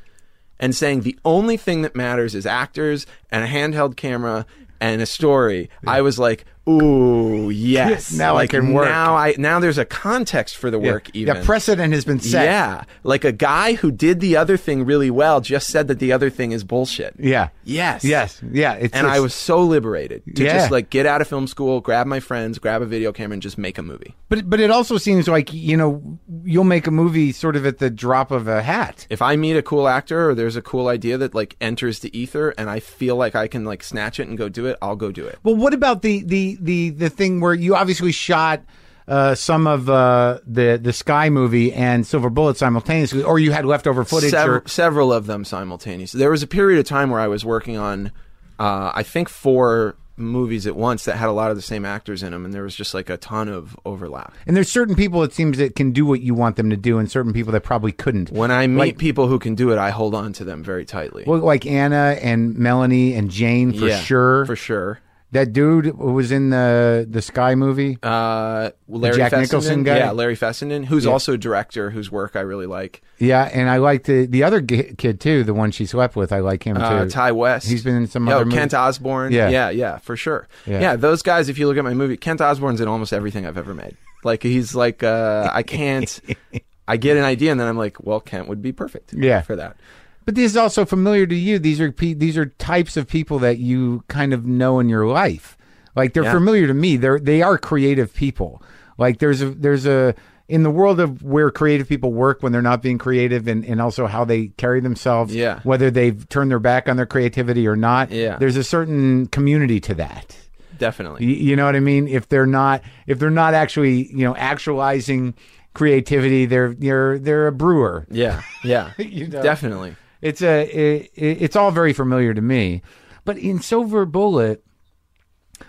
Speaker 2: and saying the only thing that matters is actors and a handheld camera and a story, I was like, ooh, yes.
Speaker 3: Now I can work.
Speaker 2: Now I now there's a context for the work even.
Speaker 3: Yeah, precedent has been set.
Speaker 2: Yeah. Like a guy who did the other thing really well just said that the other thing is bullshit.
Speaker 3: Yeah.
Speaker 2: Yes.
Speaker 3: Yes. Yeah. It's,
Speaker 2: And I was so liberated to
Speaker 3: Yeah.
Speaker 2: just like get out of film school, grab my friends, grab a video camera, and just make a movie.
Speaker 3: But but it also seems like you know you'll make a movie sort of at the drop of a hat.
Speaker 2: If I meet a cool actor or there's a cool idea that like enters the ether and I feel like I can like snatch it and go do it, I'll go do it.
Speaker 3: Well, what about the the the the thing where you obviously shot uh, some of uh, the the Sky movie and Silver Bullet simultaneously, or you had leftover footage?
Speaker 2: Sev-
Speaker 3: or,
Speaker 2: several of them simultaneously. There was a period of time where I was working on, uh, I think four movies at once that had a lot of the same actors in them, and there was just like a ton of overlap.
Speaker 3: And there's certain people it seems that can do what you want them to do, and certain people that probably couldn't.
Speaker 2: When I meet
Speaker 3: Like-
Speaker 2: people who can do it, I hold on to them very tightly.
Speaker 3: Well, like Anna and Melanie and Jane for
Speaker 2: Yeah,
Speaker 3: sure.
Speaker 2: for sure.
Speaker 3: That dude who was in the the Sky movie.
Speaker 2: Uh, Larry
Speaker 3: Jack
Speaker 2: Fessenden,
Speaker 3: Nicholson guy?
Speaker 2: yeah, Larry Fessenden, who's also a director whose work I really like.
Speaker 3: yeah, and I like the the other g- kid too, the one she slept with. I like him too.
Speaker 2: Uh, Ti West.
Speaker 3: He's been in some
Speaker 2: Yo,
Speaker 3: other movies.
Speaker 2: Kent Osborne.
Speaker 3: Yeah.
Speaker 2: yeah, yeah, for sure.
Speaker 3: Yeah.
Speaker 2: Yeah. those guys. If you look at my movie, Kent Osborne's in almost everything I've ever made. Like he's like, uh, I can't. I get an idea, and then I'm like, well, Kent would be perfect.
Speaker 3: Yeah.
Speaker 2: for that.
Speaker 3: But this is also familiar to you. These are pe- these are types of people that you kind of know in your life. Like they're
Speaker 2: Yeah.
Speaker 3: familiar to me. They're they are creative people. Like there's a there's a in the world of where creative people work when they're not being creative and, and also how they carry themselves,
Speaker 2: Yeah.
Speaker 3: whether they've turned their back on their creativity or not.
Speaker 2: Yeah.
Speaker 3: There's a certain community to that.
Speaker 2: Definitely.
Speaker 3: You, you know what I mean? If they're not if they're not actually, you know, actualizing creativity, they're they're they're a brewer.
Speaker 2: Yeah, yeah,
Speaker 3: You know?
Speaker 2: definitely.
Speaker 3: It's a it, it- it's all very familiar to me. But in Silver Bullet,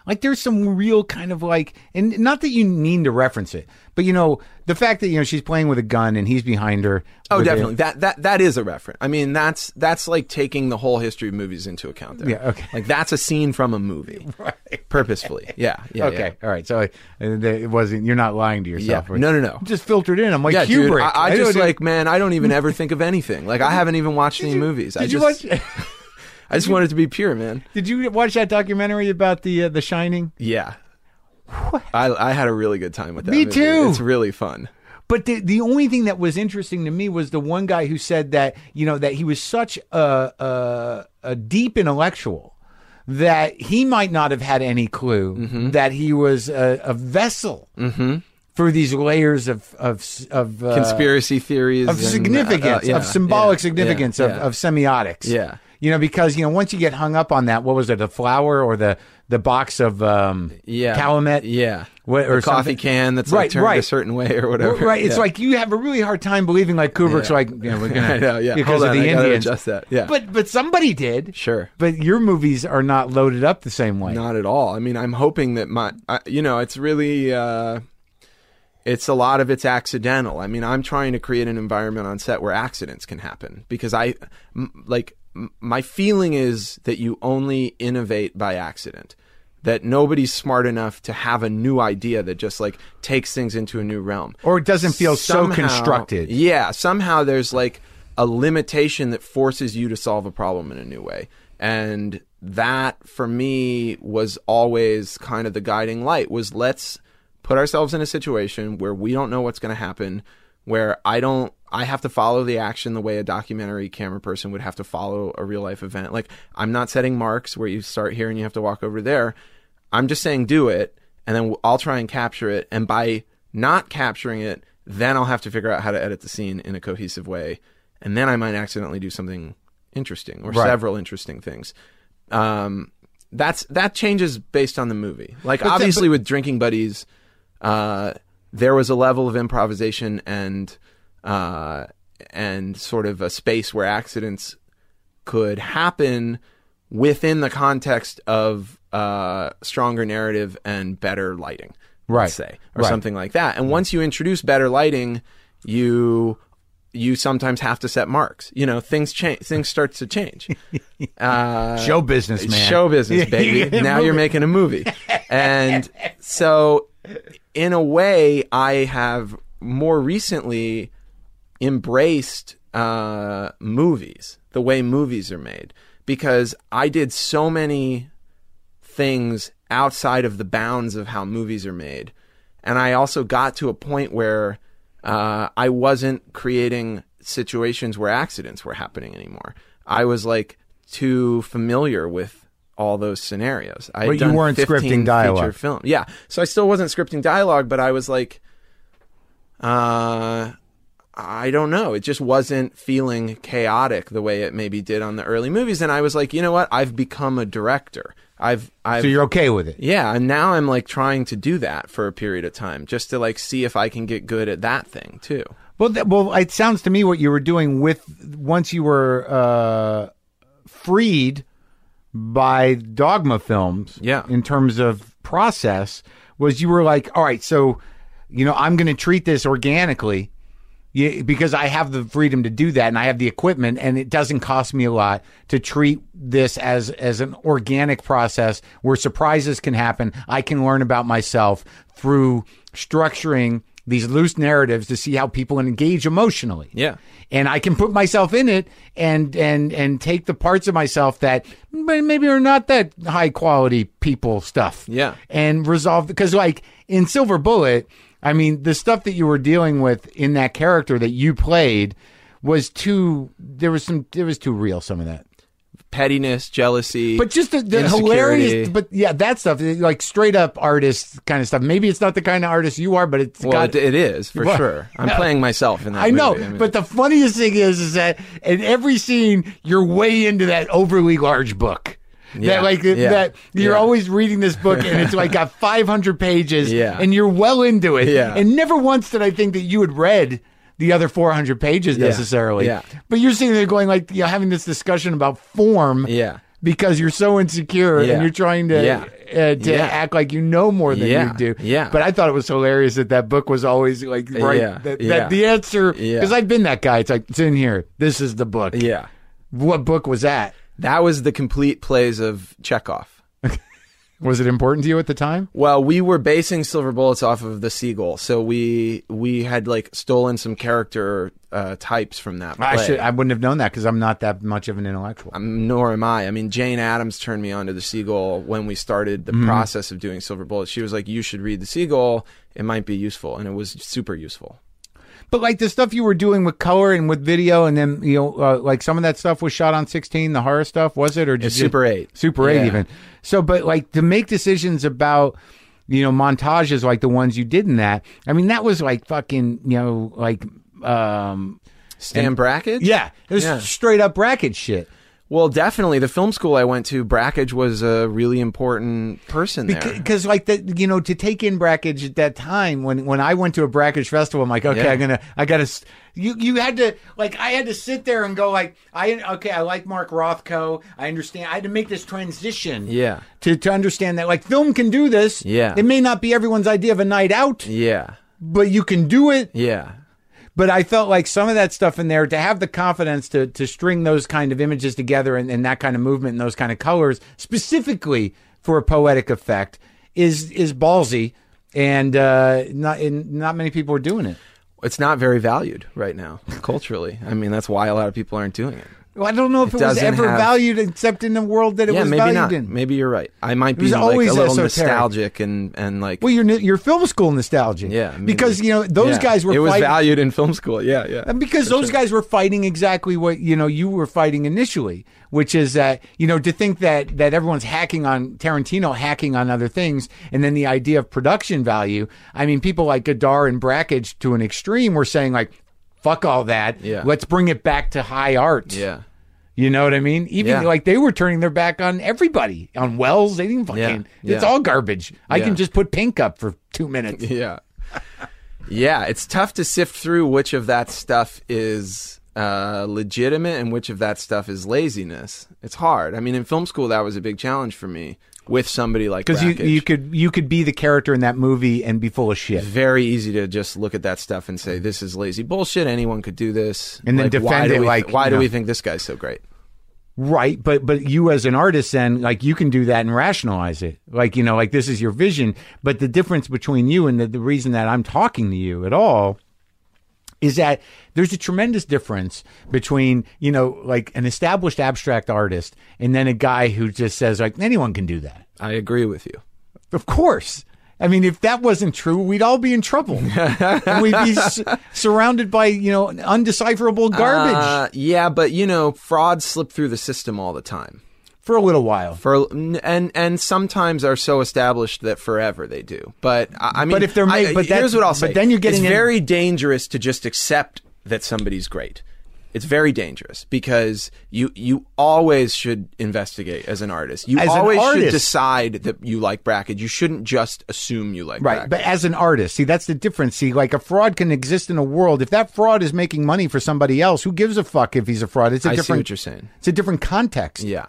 Speaker 3: like there's some real kind of like and not that you mean to reference it, but you know, the fact that you know she's playing with a gun and he's behind her.
Speaker 2: Oh,
Speaker 3: a-
Speaker 2: definitely. That that that is a reference. I mean, that's that's like taking the whole history of movies into account. There.
Speaker 3: Yeah, okay.
Speaker 2: Like that's a scene from a movie,
Speaker 3: Right.
Speaker 2: purposefully. Yeah. Yeah.
Speaker 3: Okay. All right. So uh, it wasn't. You're not lying to yourself.
Speaker 2: yeah. No. No. No.
Speaker 3: Just filtered in. I'm like
Speaker 2: yeah, dude.
Speaker 3: Kubrick.
Speaker 2: I, I just like, man. I don't even ever think of anything. Like, I haven't even watched any movies. I
Speaker 3: Did you
Speaker 2: just,
Speaker 3: watch?
Speaker 2: I just wanted it to be pure, man.
Speaker 3: Did you watch that documentary about the uh, The Shining?
Speaker 2: Yeah. I I had a really good time with that.
Speaker 3: Me
Speaker 2: movie.
Speaker 3: too.
Speaker 2: It's really fun.
Speaker 3: But the the only thing that was interesting to me was the one guy who said that you know that he was such a a, a deep intellectual that he might not have had any clue
Speaker 2: Mm-hmm.
Speaker 3: that he was a, a vessel for these layers of of of uh,
Speaker 2: Conspiracy theories
Speaker 3: of
Speaker 2: and, uh,
Speaker 3: significance,
Speaker 2: uh, yeah,
Speaker 3: of symbolic
Speaker 2: yeah,
Speaker 3: significance
Speaker 2: yeah,
Speaker 3: of, of semiotics.
Speaker 2: Yeah.
Speaker 3: You know, because you know, once you get hung up on that, what was it, the flower or the the box of um,
Speaker 2: yeah
Speaker 3: Calumet?
Speaker 2: Yeah.
Speaker 3: What- or
Speaker 2: the coffee
Speaker 3: something.
Speaker 2: can that's
Speaker 3: Right,
Speaker 2: like turned
Speaker 3: right.
Speaker 2: a certain way or whatever.
Speaker 3: Right. It's
Speaker 2: Yeah.
Speaker 3: like you have a really hard time believing like Kubrick's
Speaker 2: Yeah.
Speaker 3: like, you know, we're gonna
Speaker 2: know, yeah.
Speaker 3: because
Speaker 2: Hold
Speaker 3: of
Speaker 2: on,
Speaker 3: the
Speaker 2: I
Speaker 3: Indians.
Speaker 2: adjust that. Yeah.
Speaker 3: But but somebody did.
Speaker 2: Sure.
Speaker 3: But your movies are not loaded up the same way.
Speaker 2: Not at all. I mean, I'm hoping that my, I, you know, it's really, uh, it's a lot of it's accidental. I mean, I'm trying to create an environment on set where accidents can happen because I like, my feeling is that you only innovate by accident. That nobody's smart enough to have a new idea that just like takes things into a new realm.
Speaker 3: Or it doesn't feel so constructed.
Speaker 2: Yeah, somehow there's like a limitation that forces you to solve a problem in a new way. And that for me was always kind of the guiding light was let's put ourselves in a situation where we don't know what's going to happen, where I don't I have to follow the action the way a documentary camera person would have to follow a real life event. Like I'm not setting marks where you start here and you have to walk over there. I'm just saying do it and then I'll try and capture it and by not capturing it, then I'll have to figure out how to edit the scene in a cohesive way and then I might accidentally do something interesting or
Speaker 3: Right.
Speaker 2: several interesting things. Um, that's that changes based on the movie. Like
Speaker 3: But
Speaker 2: obviously with drinking buddies, uh, there was a level of improvisation and uh, and sort of a space where accidents could happen within the context of uh, stronger narrative and better lighting,
Speaker 3: Right.
Speaker 2: let's say, or
Speaker 3: Right.
Speaker 2: something like that. And once you introduce better lighting, you you sometimes have to set marks. You know, things change. Things start to change. Uh,
Speaker 3: Show business, man.
Speaker 2: Show business,
Speaker 3: Yeah,
Speaker 2: baby. now you're making a movie. And so, in a way, I have more recently embraced uh, movies, the way movies are made, because I did so many things outside of the bounds of how movies are made. And I also got to a point where uh, I wasn't creating situations where accidents were happening anymore. I was like too familiar with all those scenarios. I
Speaker 3: But you weren't scripting dialogue.
Speaker 2: Film. Yeah. So I still wasn't scripting dialogue, but I was like, uh, I don't know. It just wasn't feeling chaotic the way it maybe did on the early movies. And I was like, you know what? I've become a director. I've, I've,
Speaker 3: So you're okay with it.
Speaker 2: yeah, and now I'm like trying to do that for a period of time, just to like see if I can get good at that thing too.
Speaker 3: Well, that, well, it sounds to me what you were doing with once you were uh, freed by Dogma Films.
Speaker 2: Yeah.
Speaker 3: In terms of process, was you were like, all right, so you know, I'm going to treat this organically. Yeah, because I have the freedom to do that and I have the equipment and it doesn't cost me a lot to treat this as as an organic process where surprises can happen. I can learn about myself through structuring these loose narratives to see how people engage emotionally.
Speaker 2: Yeah.
Speaker 3: And I can put myself in it and and and take the parts of myself that maybe are not that high quality people stuff.
Speaker 2: Yeah.
Speaker 3: And resolve because like in Silver Bullet, I mean, the stuff that you were dealing with in that character that you played was too. There was some. It was too real. Some of that,
Speaker 2: Pettiness, jealousy.
Speaker 3: but just the, the hilarious. But yeah, that stuff, like straight up artist kind of stuff. Maybe it's not the kind of artist you are, but it's
Speaker 2: well,
Speaker 3: got.
Speaker 2: it, it is for
Speaker 3: Well,
Speaker 2: sure. I'm playing myself in that.
Speaker 3: I know,
Speaker 2: movie. mean,
Speaker 3: but the funniest thing is, is that in every scene, you're way into that overly large book.
Speaker 2: Yeah,
Speaker 3: That like
Speaker 2: yeah,
Speaker 3: that you're
Speaker 2: yeah.
Speaker 3: always reading this book and it's like got 500 pages
Speaker 2: Yeah.
Speaker 3: and you're well into it.
Speaker 2: Yeah.
Speaker 3: And never once did I think that you had read the other 400 pages necessarily.
Speaker 2: yeah.
Speaker 3: But you're sitting there going like, you know, having this discussion about form.
Speaker 2: Yeah.
Speaker 3: Because you're so insecure and you're trying to
Speaker 2: Yeah.
Speaker 3: uh, to act like you know more than you do.
Speaker 2: Yeah.
Speaker 3: But I thought it was hilarious that that book was always like right. That,
Speaker 2: Yeah.
Speaker 3: that the answer
Speaker 2: Yeah.
Speaker 3: because I've been that guy. It's like it's in here. This is the book.
Speaker 2: yeah,
Speaker 3: What book was that?
Speaker 2: That was the complete plays of Chekhov.
Speaker 3: Was it important to you at the time?
Speaker 2: Well, we were basing Silver Bullets off of the Seagull, so we we had like stolen some character uh, types from that. Play.
Speaker 3: I should. I wouldn't have known that because I'm not that much of an intellectual.
Speaker 2: Um, nor am I. I mean, Jane Adams turned me on to the Seagull when we started the
Speaker 3: Mm-hmm.
Speaker 2: process of doing Silver Bullets. She was like, "You should read the Seagull. It might be useful," and it was super useful.
Speaker 3: But like the stuff you were doing with color and with video, and then you know, uh, like some of that stuff was shot on 16. The horror stuff was it, or just you-
Speaker 2: Super 8.
Speaker 3: Super 8
Speaker 2: Yeah.
Speaker 3: even. So, but like to make decisions about you know montages like the ones you did in that. I mean, that was like fucking you know like um
Speaker 2: Stan Brakhage?
Speaker 3: yeah, it was
Speaker 2: Yeah.
Speaker 3: straight up Brakhage shit.
Speaker 2: Well, definitely. The film school I went to, Brakhage was a really important person there.
Speaker 3: because like that you know to take in Brakhage at that time when when I went to a Brakhage festival I'm like okay
Speaker 2: Yeah.
Speaker 3: I'm gonna I gotta you you had to like I had to sit there and go like I okay I like Mark Rothko I understand I had to make this transition
Speaker 2: Yeah.
Speaker 3: to to understand that like film can do this
Speaker 2: Yeah.
Speaker 3: it may not be everyone's idea of a night out
Speaker 2: yeah.
Speaker 3: but you can do it
Speaker 2: Yeah.
Speaker 3: But I felt like some of that stuff in there to have the confidence to to string those kind of images together and, and that kind of movement and those kind of colors specifically for a poetic effect is is ballsy and uh, not and not many people are doing it.
Speaker 2: It's not very valued right now culturally. I mean, that's why a lot of people aren't doing it.
Speaker 3: Well, I don't know if it,
Speaker 2: It
Speaker 3: was ever
Speaker 2: have-
Speaker 3: valued except in the world that it
Speaker 2: yeah,
Speaker 3: was
Speaker 2: maybe
Speaker 3: valued
Speaker 2: not.
Speaker 3: in.
Speaker 2: Maybe you're right. I might be like
Speaker 3: always
Speaker 2: a little
Speaker 3: esoteric.
Speaker 2: nostalgic and and like
Speaker 3: Well, your your film school nostalgia.
Speaker 2: yeah, maybe.
Speaker 3: because you know those
Speaker 2: Yeah.
Speaker 3: guys were
Speaker 2: It was
Speaker 3: fighting,
Speaker 2: valued in film school. Yeah, yeah.
Speaker 3: And because those guys were fighting exactly what you know you were fighting initially, which is that you know to think that that everyone's hacking on Tarantino hacking on other things, and then the idea of production value. I mean, people like Godard and Brakhage to an extreme were saying like, "Fuck all that.
Speaker 2: Yeah.
Speaker 3: Let's bring it back to high art."
Speaker 2: Yeah.
Speaker 3: You know what I mean? Even
Speaker 2: Yeah.
Speaker 3: like they were turning their back on everybody on Welles. They didn't fucking.
Speaker 2: Yeah.
Speaker 3: It's
Speaker 2: Yeah.
Speaker 3: all garbage. I can just put pink up for two minutes.
Speaker 2: Yeah. yeah, it's tough to sift through which of that stuff is uh, legitimate and which of that stuff is laziness. It's hard. I mean, in film school, that was a big challenge for me with somebody like that.
Speaker 3: Because you you could you could be the character in that movie and be full of shit.
Speaker 2: very easy to just look at that stuff and say this is lazy bullshit. Anyone could do this,
Speaker 3: And then
Speaker 2: Like,
Speaker 3: defend it
Speaker 2: we
Speaker 3: like,
Speaker 2: why do
Speaker 3: know.
Speaker 2: we think this guy's so great?
Speaker 3: Right, but but you as an artist then like you can do that and rationalize it. Like, you know, like this is your vision, but the difference between you and the, the reason that I'm talking to you at all is that there's a tremendous difference between, you know, like an established abstract artist and then a guy who just says like anyone can do that.
Speaker 2: I agree with you.
Speaker 3: Of course. I mean, if that wasn't true, we'd all be in trouble. and we'd be s- surrounded by, you know, undecipherable garbage
Speaker 2: Uh, yeah, but you know, frauds slip through the system all the time.
Speaker 3: For a little while.
Speaker 2: For and and sometimes are so established that forever they do. But I, I mean,
Speaker 3: But if they're
Speaker 2: I-
Speaker 3: made- but
Speaker 2: here's what I'll say but
Speaker 3: then you're getting
Speaker 2: it's
Speaker 3: in-
Speaker 2: very dangerous to just accept that somebody's great. It's very dangerous because you you always should investigate as an artist. You
Speaker 3: As
Speaker 2: always should decide that you like Brakhage. You shouldn't just assume you like
Speaker 3: Right. But as an artist, see, that's the difference. See, like a fraud can exist in a world. If that fraud is making money for somebody else, who gives a fuck if he's a fraud? It's a
Speaker 2: I see what you're saying.
Speaker 3: It's a different context.
Speaker 2: Yeah.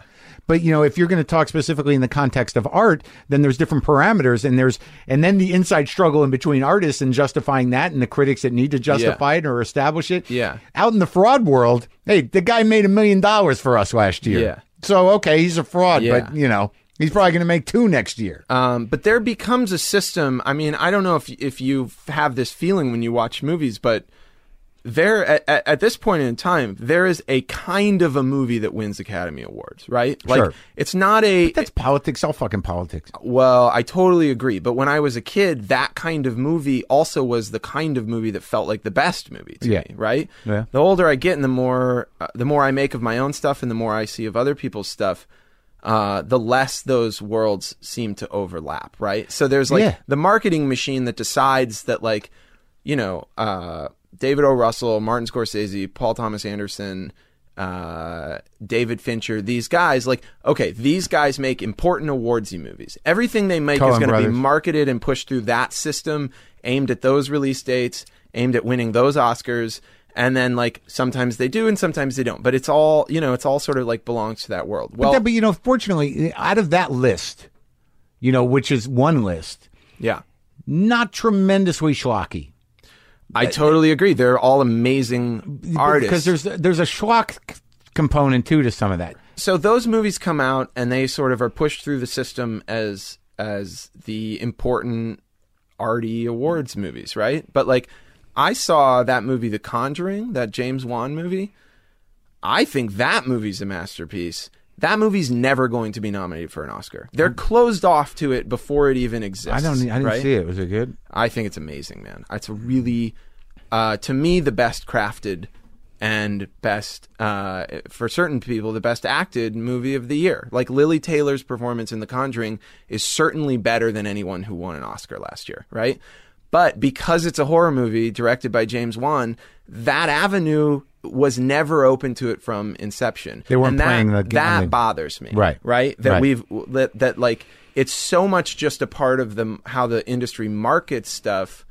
Speaker 3: But you know, if you're going to talk specifically in the context of art, then there's different parameters, and there's and then the inside struggle in between artists and justifying that, and the critics that need to justify it or establish it.
Speaker 2: Yeah.
Speaker 3: Out in the fraud world, hey, the guy made a million dollars for us last year.
Speaker 2: Yeah.
Speaker 3: So okay, he's a fraud,
Speaker 2: Yeah.
Speaker 3: but you know, he's probably going to make two next year.
Speaker 2: Um, but there becomes a system. I mean, I don't know if if you have this feeling when you watch movies, but there at, at, this point in time, there is a kind of a movie that wins Academy Awards, right? Like
Speaker 3: Sure.
Speaker 2: it's not a
Speaker 3: That's politics, all fucking politics.
Speaker 2: well, I totally agree. But when I was a kid, that kind of movie also was the kind of movie that felt like the best movie to
Speaker 3: Yeah.
Speaker 2: me, right?
Speaker 3: Yeah.
Speaker 2: The older I get, and the more uh, the more I make of my own stuff, and the more I see of other people's stuff, uh, the less those worlds seem to overlap, right? So there's like
Speaker 3: Yeah.
Speaker 2: the marketing machine that decides that, like, you know, uh, David O. Russell, Martin Scorsese, Paul Thomas Anderson, uh, David Fincher, these guys, like, okay, these guys make important awardsy movies. Everything they make is going to be marketed and pushed through that system, aimed at those release dates, aimed at winning those Oscars. And then, like, sometimes they do and sometimes they don't. But it's all, you know, it's all sort of like belongs to that world. Well,
Speaker 3: But, that- but you know, fortunately, out of that list, you know, which is one list,
Speaker 2: yeah.
Speaker 3: not tremendously schlocky.
Speaker 2: I totally agree. They're all amazing artists.
Speaker 3: because there's there's a schlock component too to some of that.
Speaker 2: so those movies come out and they sort of are pushed through the system as as the important arty awards movies, right? But like I saw that movie The Conjuring, that James Wan movie. I think that movie's a masterpiece. That movie's never going to be nominated for an Oscar. They're closed off to it before it even exists.
Speaker 3: I don't. I didn't
Speaker 2: right?
Speaker 3: see it. Was it good?
Speaker 2: I think it's amazing, man. It's a really, uh, to me, the best crafted and best, uh, for certain people, the best acted movie of the year. Like Lili Taylor's performance in The Conjuring is certainly better than anyone who won an Oscar last year, right? But because it's a horror movie directed by James Wan, that avenue was never open to it from inception.
Speaker 3: They weren't
Speaker 2: and that,
Speaker 3: playing the- game.
Speaker 2: that
Speaker 3: the-
Speaker 2: bothers me.
Speaker 3: Right.
Speaker 2: Right. That
Speaker 3: Right.
Speaker 2: we've that that like it's so much just a part of the how the industry markets stuff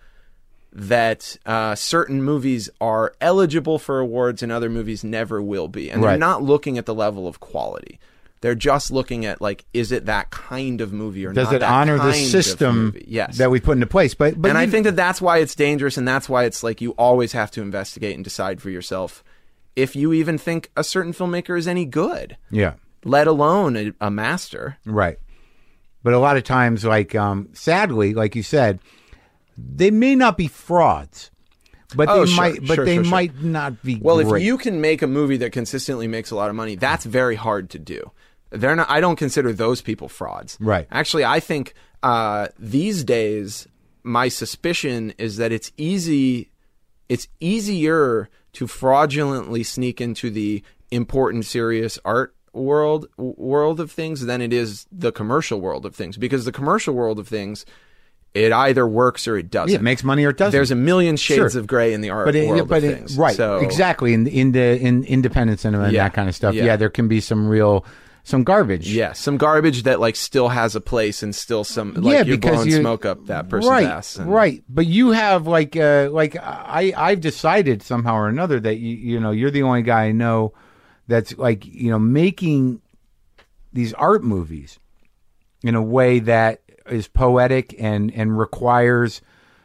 Speaker 2: that uh, certain movies are eligible for awards and other movies never will be, and they're not looking at the level of quality. They're just looking at like, is it that kind of movie or not?
Speaker 3: Does
Speaker 2: it
Speaker 3: honor the system?
Speaker 2: Yes.
Speaker 3: that we put into place? But but
Speaker 2: and I think that that's why it's dangerous, and that's why it's like you always have to investigate and decide for yourself if you even think a certain filmmaker is any good,
Speaker 3: yeah,
Speaker 2: let alone a, a master.
Speaker 3: right. But a lot of times, like um, sadly, like you said, they may not be frauds, but
Speaker 2: Oh,
Speaker 3: they
Speaker 2: sure,
Speaker 3: might. But
Speaker 2: sure,
Speaker 3: they
Speaker 2: sure.
Speaker 3: might not be.
Speaker 2: Well,
Speaker 3: great.
Speaker 2: if you can make a movie that consistently makes a lot of money, that's very hard to do. They're not. I don't consider those people frauds.
Speaker 3: Right.
Speaker 2: Actually, I think uh, these days my suspicion is that it's easy. It's easier to fraudulently sneak into the important, serious art world world of things than it is the commercial world of things. Because the commercial world of things, it either works or it doesn't.
Speaker 3: Yeah, it makes money or it doesn't.
Speaker 2: There's a million shades
Speaker 3: Sure.
Speaker 2: of gray in the art
Speaker 3: but it,
Speaker 2: world
Speaker 3: but
Speaker 2: of
Speaker 3: it-
Speaker 2: things.
Speaker 3: right,
Speaker 2: So,
Speaker 3: exactly. In in the in independent cinema and
Speaker 2: Yeah,
Speaker 3: that kind of stuff,
Speaker 2: yeah.
Speaker 3: yeah. there can be some real some garbage.
Speaker 2: Yeah, some garbage that like still has a place and still some like
Speaker 3: Yeah,
Speaker 2: you're
Speaker 3: because
Speaker 2: blowing
Speaker 3: you-
Speaker 2: smoke up that person's
Speaker 3: right,
Speaker 2: ass. and-
Speaker 3: right. But you have like uh like I I've decided somehow or another that you you know you're the only guy I know that's like you know making these art movies in a way that is poetic and and requires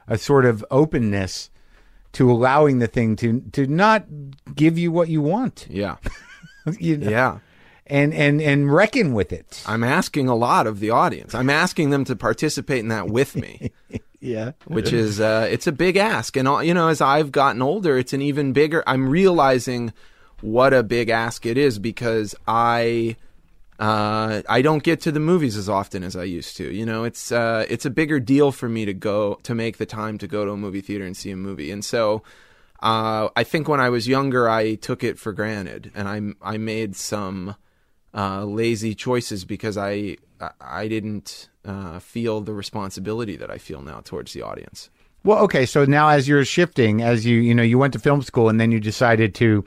Speaker 3: a sort of openness to allowing the thing to to not give you what you want.
Speaker 2: Yeah,
Speaker 3: You know?
Speaker 2: yeah.
Speaker 3: And and and reckon with it.
Speaker 2: I'm asking a lot of the audience. I'm asking them to participate in that with me,
Speaker 3: Yeah.
Speaker 2: which is uh, it's a big ask. And all, you know, as I've gotten older, it's an even bigger. I'm realizing what a big ask it is because I. Uh, I don't get to the movies as often as I used to. You know, it's uh, it's a bigger deal for me to go to make the time to go to a movie theater and see a movie. And so, uh, I think when I was younger, I took it for granted, and I I made some uh, lazy choices because I I- didn't uh, feel the responsibility that I feel now towards the audience.
Speaker 3: Well, okay. So now, as you're shifting, as you you know, you went to film school, and then you decided to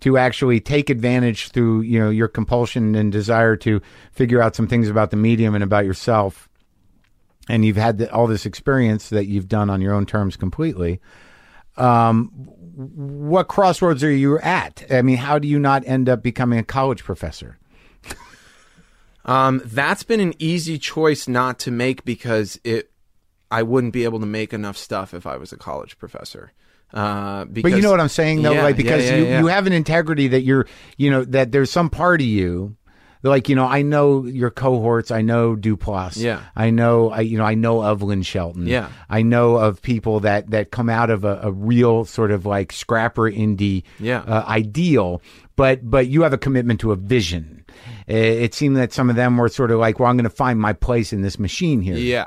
Speaker 3: to actually take advantage through you know your compulsion and desire to figure out some things about the medium and about yourself, and you've had the, all this experience that you've done on your own terms completely. Um, what crossroads are you at? I mean, how do you not end up becoming a college professor?
Speaker 2: Um, that's been an easy choice not to make because it, I wouldn't be able to make enough stuff if I was a college professor. Uh, because,
Speaker 3: But you know what I'm saying, though,
Speaker 2: Yeah,
Speaker 3: like because
Speaker 2: yeah, yeah,
Speaker 3: you, you have an integrity that you're, you know, that there's some part of you, like you know, I know your cohorts, I know Duplass,
Speaker 2: Yeah.
Speaker 3: I know, I you know, I know Evelyn Shelton,
Speaker 2: Yeah.
Speaker 3: I know of people that that come out of a, a real sort of like scrapper indie,
Speaker 2: Yeah.
Speaker 3: uh, ideal, but but you have a commitment to a vision. It, it seemed that some of them were sort of like, well, I'm going to find my place in this machine here.
Speaker 2: yeah,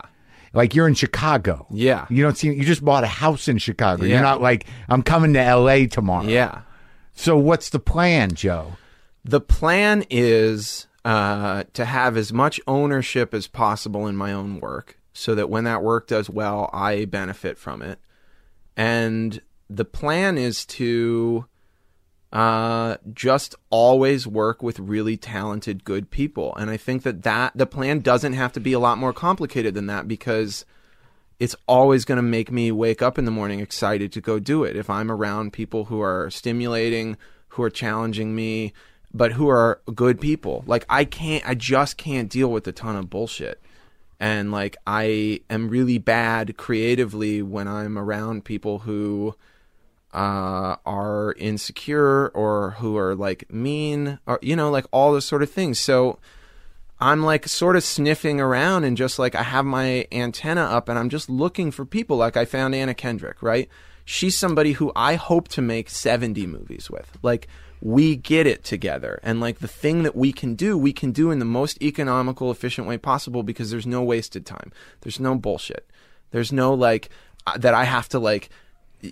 Speaker 3: Like you're in Chicago.
Speaker 2: Yeah.
Speaker 3: You don't see you just bought a house in Chicago.
Speaker 2: Yeah.
Speaker 3: You're not like I'm coming to LA tomorrow.
Speaker 2: yeah.
Speaker 3: So what's the plan, Joe?
Speaker 2: The plan is uh, to have as much ownership as possible in my own work so that when that work does well, I benefit from it. And the plan is to uh, just always work with really talented, good people. And I think that, that the plan doesn't have to be a lot more complicated than that because it's always going to make me wake up in the morning excited to go do it. If I'm around people who are stimulating, who are challenging me, but who are good people. Like I can't I just can't deal with a ton of bullshit. And like I am really bad creatively when I'm around people who uh, are insecure or who are like mean or you know like all those sort of things. So I'm like sort of sniffing around and just like I have my antenna up and I'm just looking for people. Like I found Anna Kendrick, right? She's somebody who I hope to make 70 movies with. Like we get it together. And like the thing that we can do, we can do in the most economical, efficient way possible because there's no wasted time. There's no bullshit. There's no like uh, that I have to like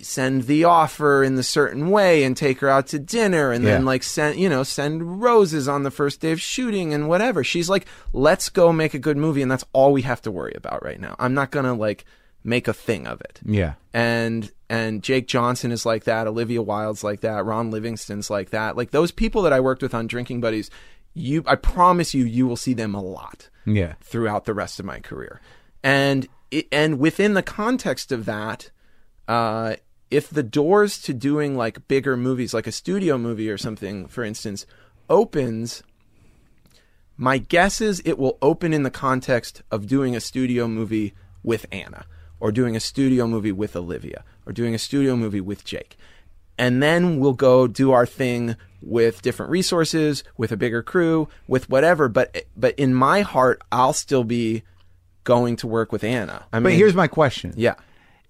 Speaker 2: send the offer in the certain way and take her out to dinner and then like send you know send roses on the first day of shooting and whatever she's like let's go make a good movie and that's all we have to worry about right now i'm not gonna like make a thing of it
Speaker 3: Yeah.
Speaker 2: and and Jake Johnson is like that, Olivia Wilde's like that, Ron Livingston's like that. Like those people that I worked with on Drinking Buddies, you I promise you you will see them a lot
Speaker 3: Yeah.
Speaker 2: throughout the rest of my career. And it, and within the context of that, uh, if the doors to doing like bigger movies, like a studio movie or something, for instance, opens, my guess is it will open in the context of doing a studio movie with Anna, or doing a studio movie with Olivia, or doing a studio movie with Jake. And then we'll go do our thing with different resources, with a bigger crew, with whatever. But but in my heart, I'll still be going to work with Anna. I
Speaker 3: But here's my question.
Speaker 2: yeah,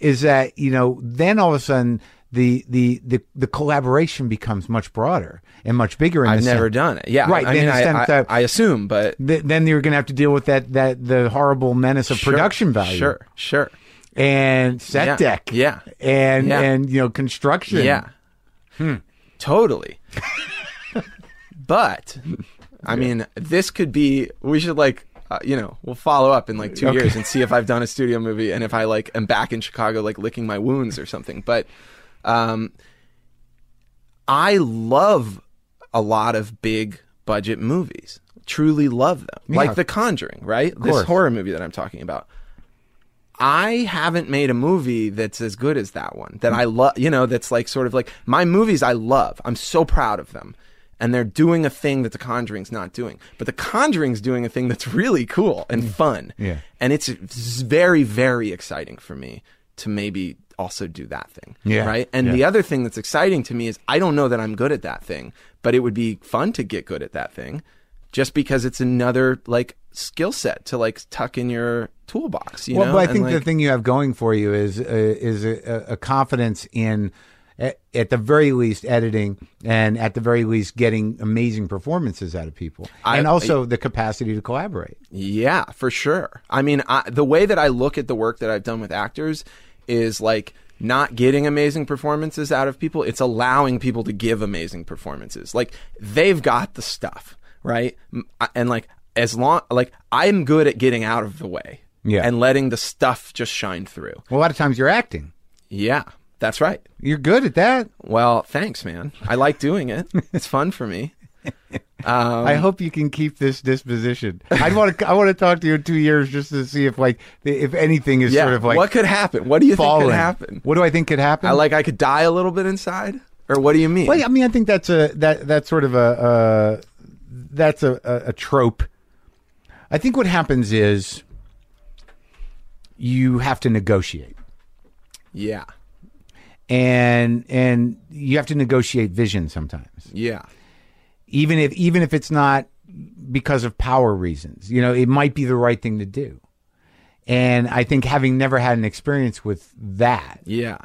Speaker 3: Is that, you know, then all of a sudden the the the, the collaboration becomes much broader and much bigger in
Speaker 2: I've never
Speaker 3: sense-
Speaker 2: done it. Yeah,
Speaker 3: Right,
Speaker 2: I mean, I, I, I assume, but
Speaker 3: Th- then you're going to have to deal with that that the horrible menace of
Speaker 2: Sure,
Speaker 3: production value.
Speaker 2: Sure, sure.
Speaker 3: And set
Speaker 2: Yeah,
Speaker 3: deck.
Speaker 2: yeah,
Speaker 3: And
Speaker 2: Yeah.
Speaker 3: and you know construction.
Speaker 2: Yeah. Hmm. Totally. but I mean, this could be we should like uh, you know, we'll follow up in like 2
Speaker 3: Okay.
Speaker 2: years and see if I've done a studio movie and if I like am back in Chicago like licking my wounds or something. But um I love a lot of big budget movies. Truly love them.
Speaker 3: Yeah.
Speaker 2: Like The Conjuring, right? This horror movie that I'm talking about. I haven't made a movie that's as good as that one. That I love, you know, that's like sort of like my movies I love. I'm so proud of them. And they're doing a thing that The Conjuring's not doing. But The Conjuring's doing a thing that's really cool and fun.
Speaker 3: Yeah.
Speaker 2: And it's very, very exciting for me to maybe also do that thing.
Speaker 3: Yeah.
Speaker 2: Right. And
Speaker 3: Yeah.
Speaker 2: the other thing that's exciting to me is I don't know that I'm good at that thing, but it would be fun to get good at that thing just because it's another like skill set to like tuck in your toolbox. You
Speaker 3: well,
Speaker 2: know?
Speaker 3: but I
Speaker 2: And,
Speaker 3: think the thing you have going for you is uh, is a, a confidence in, at, at the very least, editing, and at the very least, getting amazing performances out of people,
Speaker 2: I-
Speaker 3: and also the capacity to collaborate.
Speaker 2: Yeah, for sure. I mean, I, the way that I look at the work that I've done with actors is like not getting amazing performances out of people. It's allowing people to give amazing performances. Like they've got the stuff, right? And like as long like I'm good at getting out of the way.
Speaker 3: Yeah.
Speaker 2: And letting the stuff just shine through.
Speaker 3: Well, a lot of times you're acting.
Speaker 2: Yeah. That's right.
Speaker 3: You're good at that.
Speaker 2: Well, thanks, man. I like doing it. It's fun for me. Um,
Speaker 3: I hope you can keep this disposition. I want to. I want to talk to you in two years just to see if like if anything is
Speaker 2: Yeah.
Speaker 3: sort of like
Speaker 2: what could happen? What do you think could happen?
Speaker 3: What do I think could happen?
Speaker 2: I like I could die a little bit inside, or what do you mean?
Speaker 3: Well, I mean, I think that's a that that's sort of a uh, that's a, a, a trope I think what happens is you have to negotiate.
Speaker 2: Yeah.
Speaker 3: And and you have to negotiate vision sometimes.
Speaker 2: Yeah.
Speaker 3: Even if even if it's not because of power reasons. You know, it might be the right thing to do. And I think having never had an experience with that,
Speaker 2: Yeah.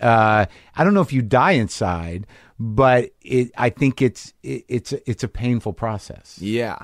Speaker 3: uh, I don't know if you die inside, but it, I think it's it, it's it's a painful process.
Speaker 2: Yeah.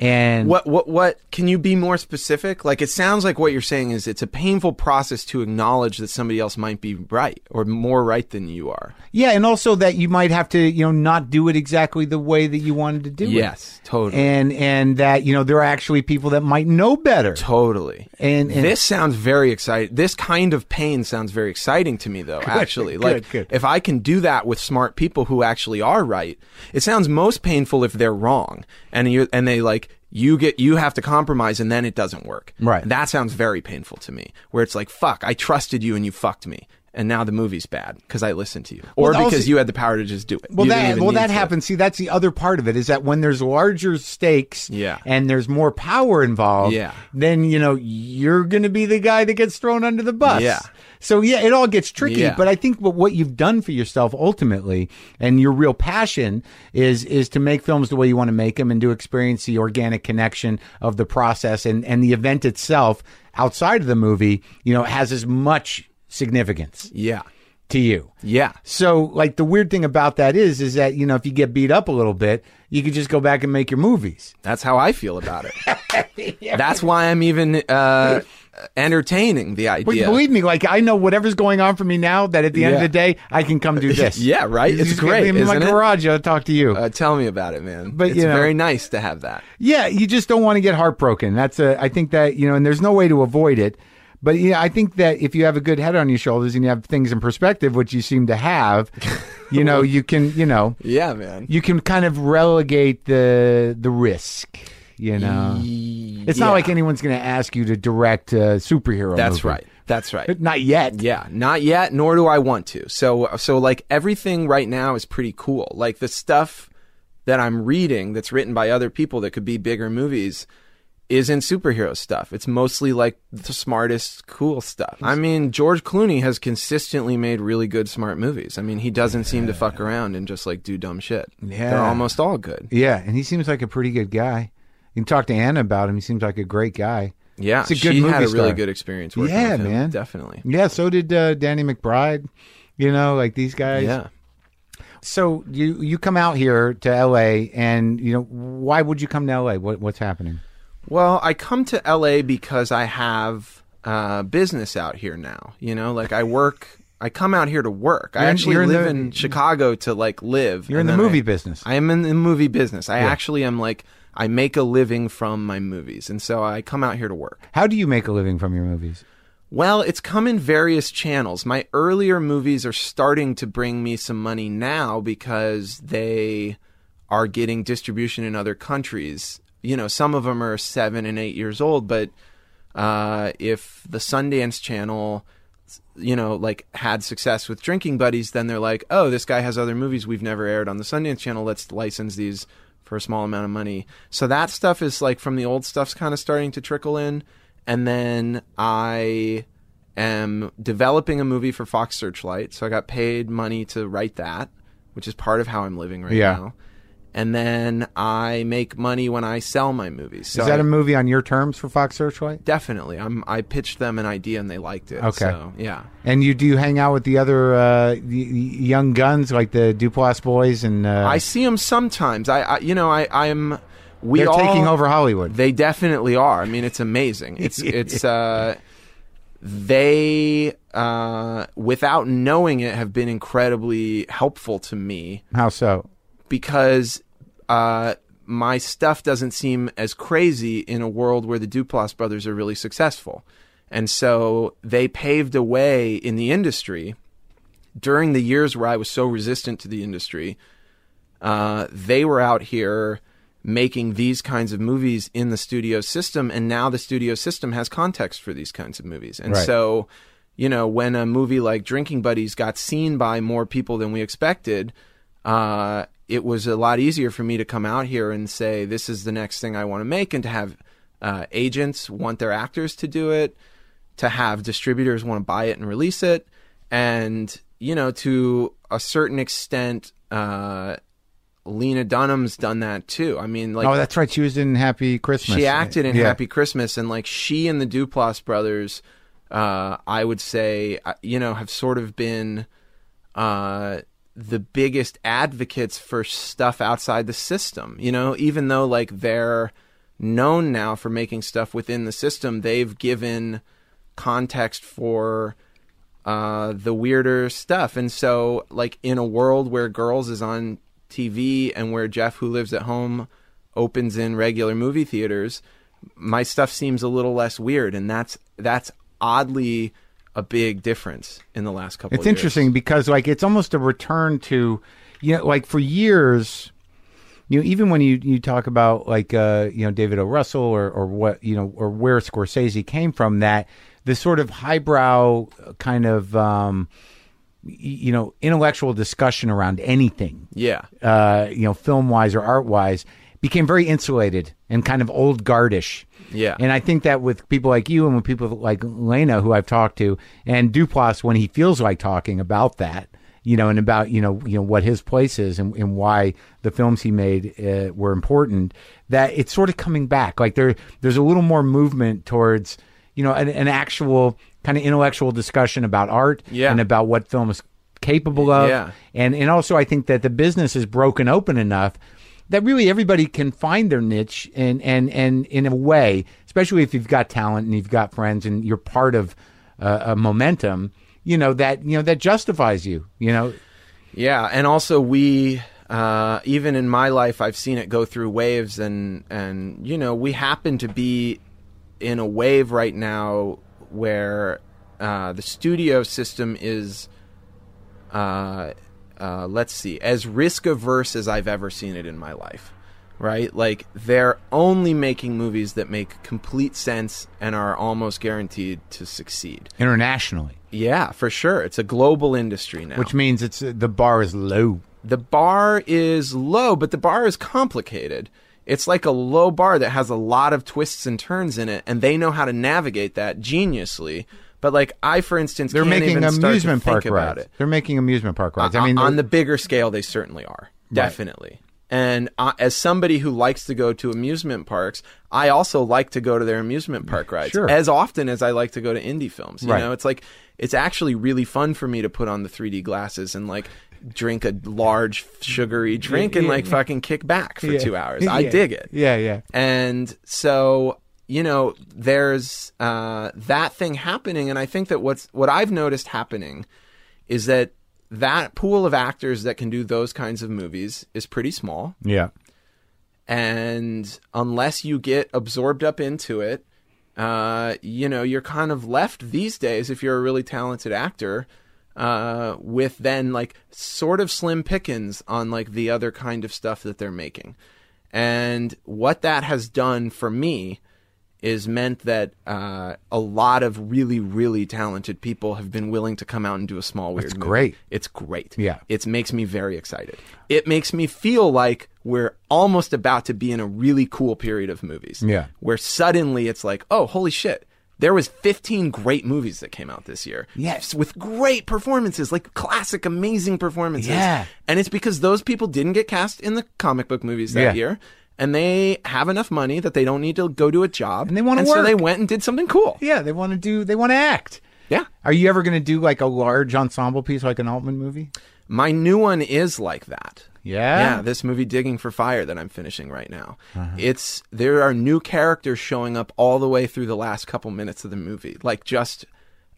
Speaker 3: And
Speaker 2: What what what can you be more specific? Like it sounds like what you're saying is it's a painful process to acknowledge that somebody else might be right or more right than you are.
Speaker 3: yeah, and also that you might have to you know not do it exactly the way that you wanted to do it.
Speaker 2: Yes, totally.
Speaker 3: and and that you know there are actually people that might know better.
Speaker 2: Totally.
Speaker 3: And- and-
Speaker 2: this sounds very exciting. This kind of pain sounds very exciting to me, though. actually,
Speaker 3: good,
Speaker 2: like
Speaker 3: good.
Speaker 2: if I can do that with smart people who actually are right, it sounds most painful if they're wrong, and you and they like you get you have to compromise, and then it doesn't work.
Speaker 3: Right.
Speaker 2: That sounds very painful to me. Where it's like, fuck, I trusted you, and you fucked me. And now the movie's bad because I listened to you, or
Speaker 3: Well,
Speaker 2: because you had the power to just do it.
Speaker 3: Well,
Speaker 2: You
Speaker 3: that well that
Speaker 2: to.
Speaker 3: happens. See, that's the other part of it is that when there's larger stakes,
Speaker 2: Yeah.
Speaker 3: and there's more power involved,
Speaker 2: Yeah.
Speaker 3: then you know you're going to be the guy that gets thrown under the bus.
Speaker 2: Yeah.
Speaker 3: So yeah, it all gets tricky.
Speaker 2: Yeah.
Speaker 3: But I think what what you've done for yourself ultimately, and your real passion is is to make films the way you want to make them, and to experience the organic connection of the process and and the event itself outside of the movie. You know, has as much significance
Speaker 2: Yeah,
Speaker 3: to you.
Speaker 2: yeah,
Speaker 3: So, like, the weird thing about that is, is that you know, if you get beat up a little bit, you could just go back and make your movies.
Speaker 2: That's how I feel about it. That's why I'm even uh, entertaining the idea.
Speaker 3: believe me, like, I know whatever's going on for me now. That at the end of the day, I can come do this.
Speaker 2: Yeah, right?
Speaker 3: You
Speaker 2: It's great,
Speaker 3: in my garage. I'll talk to you.
Speaker 2: uh, tell me about it, man.
Speaker 3: But,
Speaker 2: it's
Speaker 3: you know-
Speaker 2: very nice to have that.
Speaker 3: yeah, you just don't want to get heartbroken. That's a. I think that you know, and there's no way to avoid it. But yeah, I think that if you have a good head on your shoulders and you have things in perspective, which you seem to have, you know, you can, you know,
Speaker 2: Yeah, man.
Speaker 3: you can kind of relegate the the risk. You know, it's
Speaker 2: Yeah.
Speaker 3: not like anyone's going to ask you to direct a superhero.
Speaker 2: That's
Speaker 3: movie.
Speaker 2: right. That's right.
Speaker 3: Not yet.
Speaker 2: Yeah, not yet, nor do I want to. So, so like everything right now is pretty cool. Like the stuff that I'm reading that's written by other people that could be bigger movies isn't superhero stuff. It's mostly like the smartest, cool stuff. I mean, George Clooney has consistently made really good, smart movies. I mean, he doesn't seem to fuck around and just like do dumb shit.
Speaker 3: Yeah.
Speaker 2: They're almost all good.
Speaker 3: Yeah, and he seems like a pretty good guy. You can talk to Anna about him. He seems like a great guy.
Speaker 2: Yeah,
Speaker 3: It's a good
Speaker 2: she
Speaker 3: movie
Speaker 2: had a really good experience working
Speaker 3: Yeah,
Speaker 2: with him.
Speaker 3: man.
Speaker 2: Definitely.
Speaker 3: Yeah, so did uh, Danny McBride. You know, like these guys.
Speaker 2: Yeah.
Speaker 3: So you you come out here to L.A. and you know why would you come to L.A.? What what's happening?
Speaker 2: Well, I come to LA because I have uh, business out here now. You know, like I work. I come out here to work. I
Speaker 3: You're in-
Speaker 2: actually
Speaker 3: you're in
Speaker 2: live
Speaker 3: the-
Speaker 2: in Chicago to like live.
Speaker 3: You're in the movie
Speaker 2: I-
Speaker 3: business.
Speaker 2: I am in the movie business. I
Speaker 3: Yeah.
Speaker 2: actually am like I make a living from my movies, and so I come out here to work.
Speaker 3: How do you make a living from your movies?
Speaker 2: Well, it's come in various channels. My earlier movies are starting to bring me some money now because they are getting distribution in other countries. You know, some of them are seven and eight years old, but uh, if the Sundance Channel, you know, like had success with Drinking Buddies, then they're like, oh, this guy has other movies we've never aired on the Sundance Channel. Let's license these for a small amount of money. So that stuff is like from the old stuff's kind of starting to trickle in. And then I am developing a movie for Fox Searchlight. So I got paid money to write that, which is part of how I'm living right
Speaker 3: Yeah.
Speaker 2: now. And then I make money when I sell my movies. So
Speaker 3: Is that a movie on your terms for Fox Searchlight?
Speaker 2: Definitely. I'm I pitched them an idea and they liked it.
Speaker 3: Okay.
Speaker 2: So, yeah.
Speaker 3: And you do you hang out with the other uh, young guns like the Duplass boys and uh,
Speaker 2: I see them sometimes. I, I you know, I I'm we
Speaker 3: they're
Speaker 2: all,
Speaker 3: taking over Hollywood.
Speaker 2: They definitely are. I mean, it's amazing. It's it's uh they uh without knowing it have been incredibly helpful to me
Speaker 3: How so?
Speaker 2: because uh, my stuff doesn't seem as crazy in a world where the Duplass brothers are really successful. And so they paved a way in the industry during the years where I was so resistant to the industry. Uh, they were out here making these kinds of movies in the studio system, and now the studio system has context for these kinds of movies. And
Speaker 3: Right.
Speaker 2: so, you know, when a movie like Drinking Buddies got seen by more people than we expected, uh, it was a lot easier for me to come out here and say, this is the next thing I want to make, and to have uh, agents want their actors to do it, to have distributors want to buy it and release it, and you know, to a certain extent, uh, Lena Dunham's done that too. I mean, like
Speaker 3: oh, that's right. She was in Happy Christmas.
Speaker 2: she acted in
Speaker 3: Yeah.
Speaker 2: Happy Christmas, and like she and the Duplass brothers, uh, I would say, uh, you know, have sort of been uh, the biggest advocates for stuff outside the system. You know, even though like they're known now for making stuff within the system, they've given context for uh, the weirder stuff. And so, like, in a world where Girls is on TV and where Jeff, who lives at home, opens in regular movie theaters, my stuff seems a little less weird, and that's that's oddly a big difference in the last couple.
Speaker 3: It's
Speaker 2: of years.
Speaker 3: It's interesting because like it's almost a return to, you know, like for years, you know, even when you you talk about like uh, you know David O. Russell or or what you know or where Scorsese came from, that this sort of highbrow kind of um, you know intellectual discussion around anything,
Speaker 2: Yeah,
Speaker 3: uh, you know, film wise or art wise, became very insulated and kind of old guardish.
Speaker 2: Yeah.
Speaker 3: And I think that with people like you and with people like Lena, who I've talked to, and Duplass, when he feels like talking about that, you know, and about you know, you know what his place is and, and why the films he made uh, were important, that it's sort of coming back. Like there, there's a little more movement towards, you know, an, an actual kind of intellectual discussion about art
Speaker 2: Yeah.
Speaker 3: and about what film is capable of.
Speaker 2: Yeah.
Speaker 3: And and also I think that the business is broken open enough that really everybody can find their niche and and and in a way, especially if you've got talent and you've got friends and you're part of uh, a momentum, you know that you know that justifies you. You know,
Speaker 2: Yeah, and also we uh, even in my life I've seen it go through waves and and you know, we happen to be in a wave right now where uh, the studio system is uh, uh, let's see, as risk averse as I've ever seen it in my life. Right? Like they're only making movies that make complete sense and are almost guaranteed to succeed.
Speaker 3: internationally,
Speaker 2: Yeah, for sure. It's a global industry now
Speaker 3: which means it's uh, the bar is low.
Speaker 2: the bar is low, but the bar is complicated. It's like a low bar that has a lot of twists and turns in it, and they know how to navigate that geniusly. But like I, for instance,
Speaker 3: They're making
Speaker 2: even start
Speaker 3: amusement park
Speaker 2: about
Speaker 3: rides.
Speaker 2: it.
Speaker 3: They're making amusement park rides. I
Speaker 2: On-
Speaker 3: mean,
Speaker 2: on the bigger scale, they certainly are definitely. And uh, as somebody who likes to go to amusement parks, I also like to go to their amusement park rides
Speaker 3: Sure.
Speaker 2: as often as I like to go to indie films. You
Speaker 3: Right.
Speaker 2: know, it's like it's actually really fun for me to put on the 3D glasses and like drink a large sugary drink and like
Speaker 3: yeah.
Speaker 2: fucking kick back for
Speaker 3: Yeah.
Speaker 2: two hours. I
Speaker 3: Yeah.
Speaker 2: dig it.
Speaker 3: Yeah, yeah.
Speaker 2: And so, you know, there's uh, that thing happening, and I think that what's what I've noticed happening is that that pool of actors that can do those kinds of movies is pretty small,
Speaker 3: Yeah.
Speaker 2: and unless you get absorbed up into it, uh, you know, you're kind of left these days if you're a really talented actor. Uh, with then like sort of slim pickings on like the other kind of stuff that they're making. And what that has done for me is meant that uh, a lot of really, really talented people have been willing to come out and do a small weird movie.
Speaker 3: great.
Speaker 2: It's great.
Speaker 3: Yeah.
Speaker 2: It makes me very excited. It makes me feel like we're almost about to be in a really cool period of movies.
Speaker 3: Yeah.
Speaker 2: Where suddenly it's like, oh, holy shit. There was 15 great movies that came out this year.
Speaker 3: Yes.
Speaker 2: With great performances, like classic, amazing performances.
Speaker 3: Yeah.
Speaker 2: And it's because those people didn't get cast in the comic book movies that
Speaker 3: Yeah.
Speaker 2: year. And they have enough money that they don't need to go to a job.
Speaker 3: And they wanna
Speaker 2: so they went and did something cool.
Speaker 3: Yeah, they want to do. They want to act.
Speaker 2: Yeah.
Speaker 3: Are you ever going to do like a large ensemble piece, like an Altman movie?
Speaker 2: My new one is like that.
Speaker 3: Yeah?
Speaker 2: Yeah, this movie Digging for Fire that I'm finishing right now.
Speaker 3: Uh-huh.
Speaker 2: It's there are new characters showing up all the way through the last couple minutes of the movie. Like just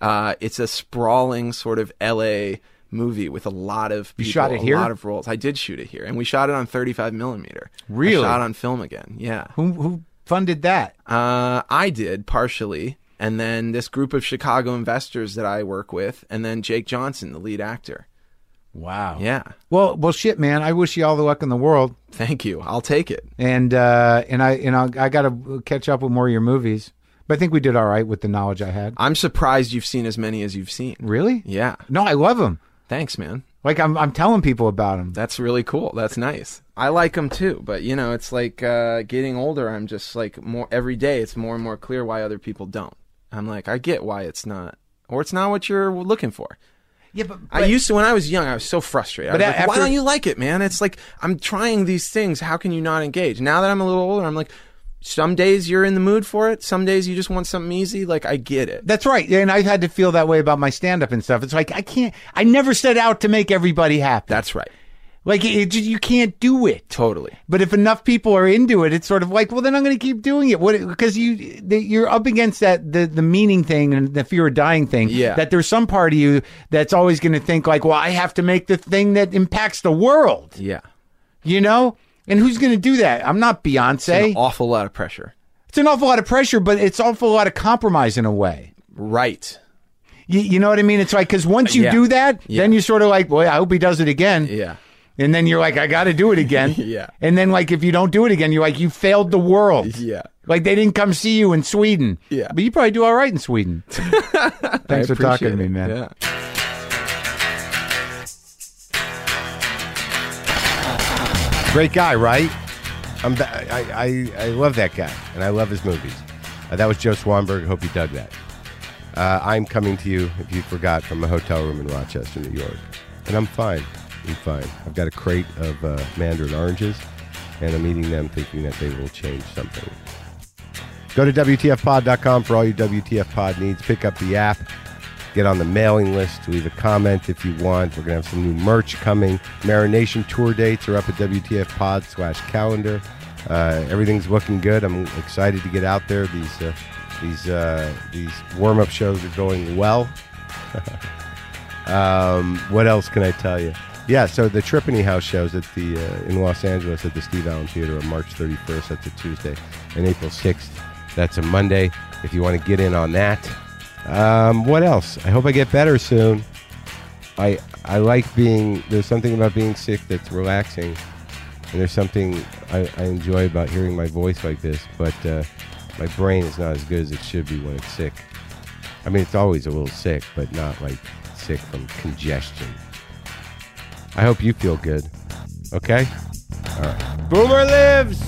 Speaker 2: uh it's a sprawling sort of LA movie with a lot of people,
Speaker 3: You shot it here?
Speaker 2: a lot of roles. I did shoot it here and we shot it on 35 millimeter. I
Speaker 3: Really?
Speaker 2: shot on film again. Yeah.
Speaker 3: Who who funded that?
Speaker 2: Uh, I did partially, and then this group of Chicago investors that I work with, and then Jake Johnson, the lead actor.
Speaker 3: Wow.
Speaker 2: Yeah,
Speaker 3: Well, well, shit, man. I wish you all the luck in the world,
Speaker 2: thank you. I'll take it.
Speaker 3: and uh, and I and I'll, I got to catch up with more of your movies. But I think we did all right with the knowledge I had.
Speaker 2: I'm surprised you've seen as many as you've seen.
Speaker 3: Really?
Speaker 2: Yeah,
Speaker 3: No, I love them.
Speaker 2: Thanks, man.
Speaker 3: Like I'm I'm telling people about them.
Speaker 2: That's really cool. That's nice. I like them too, but you know, it's like uh, getting older. I'm just like more every day. It's more and more clear why other people don't. I'm like, I get why it's not, or it's not what you're looking for.
Speaker 3: Yeah, but,
Speaker 2: I used to when I was young. I was so frustrated.
Speaker 3: But
Speaker 2: like, why don't you like it, man? It's like I'm trying these things. How can you not engage? Now that I'm a little older, I'm like, some days you're in the mood for it. Some days you just want something easy. Like I get it.
Speaker 3: That's right. And I've had to feel that way about my stand up and stuff. It's like I can't I never set out to make everybody happy.
Speaker 2: That's right.
Speaker 3: like it, it- you can't do it.
Speaker 2: Totally.
Speaker 3: But if enough people are into it, it's sort of like, well, then I'm going to keep doing it. What? Because you the, you're up against that the the meaning thing and the fear of dying thing.
Speaker 2: Yeah.
Speaker 3: That there's some part of you that's always going to think like, well, I have to make the thing that impacts the world.
Speaker 2: Yeah.
Speaker 3: You know. And who's going to do that? I'm not Beyonce.
Speaker 2: An awful lot of pressure.
Speaker 3: It's an awful lot of pressure, but it's awful lot of compromise in a way.
Speaker 2: Right.
Speaker 3: You, you know what I mean? It's like because once you
Speaker 2: Yeah.
Speaker 3: do that,
Speaker 2: Yeah.
Speaker 3: then you're sort of like, well, I hope he does it again.
Speaker 2: Yeah.
Speaker 3: And then you're like, I got to do it again.
Speaker 2: Yeah.
Speaker 3: And then like if you don't do it again, you're like, you failed the world.
Speaker 2: Yeah.
Speaker 3: Like they didn't come see you in Sweden.
Speaker 2: Yeah.
Speaker 3: But you probably do all right in Sweden. Thanks for talking to me, man.
Speaker 2: Yeah.
Speaker 1: Great guy, right? I'm, I, I, I love that guy, and I love his movies. Uh, that was Joe Swanberg. Hope you dug that. Uh, I'm coming to you, if you forgot, from a hotel room in Rochester, New York. And I'm fine. I'm fine. I've got a crate of uh, mandarin oranges, and I'm eating them thinking that they will change something. Go to WTFpod.com for all your WTF pod needs. Pick up the app. Get on the mailing list. To leave a comment if you want. We're going to have some new merch coming. Marination tour dates are up at WTFpod slash calendar. Uh, everything's looking good. I'm excited to get out there. These uh, these uh, these warm up shows are going well. um, what else can I tell you? Yeah, so the Tripany House shows at the uh, in Los Angeles at the Steve Allen Theater on March 31st. That's a Tuesday, and April 6th. That's a Monday. If you want to get in on that, um, what else? I hope I get better soon. I I like being. There's something about being sick that's relaxing, and there's something I, I enjoy about hearing my voice like this. But uh, my brain is not as good as it should be when it's sick. I mean, it's always a little sick, but not like sick from congestion. I hope you feel good. Okay? All right. Boomer lives!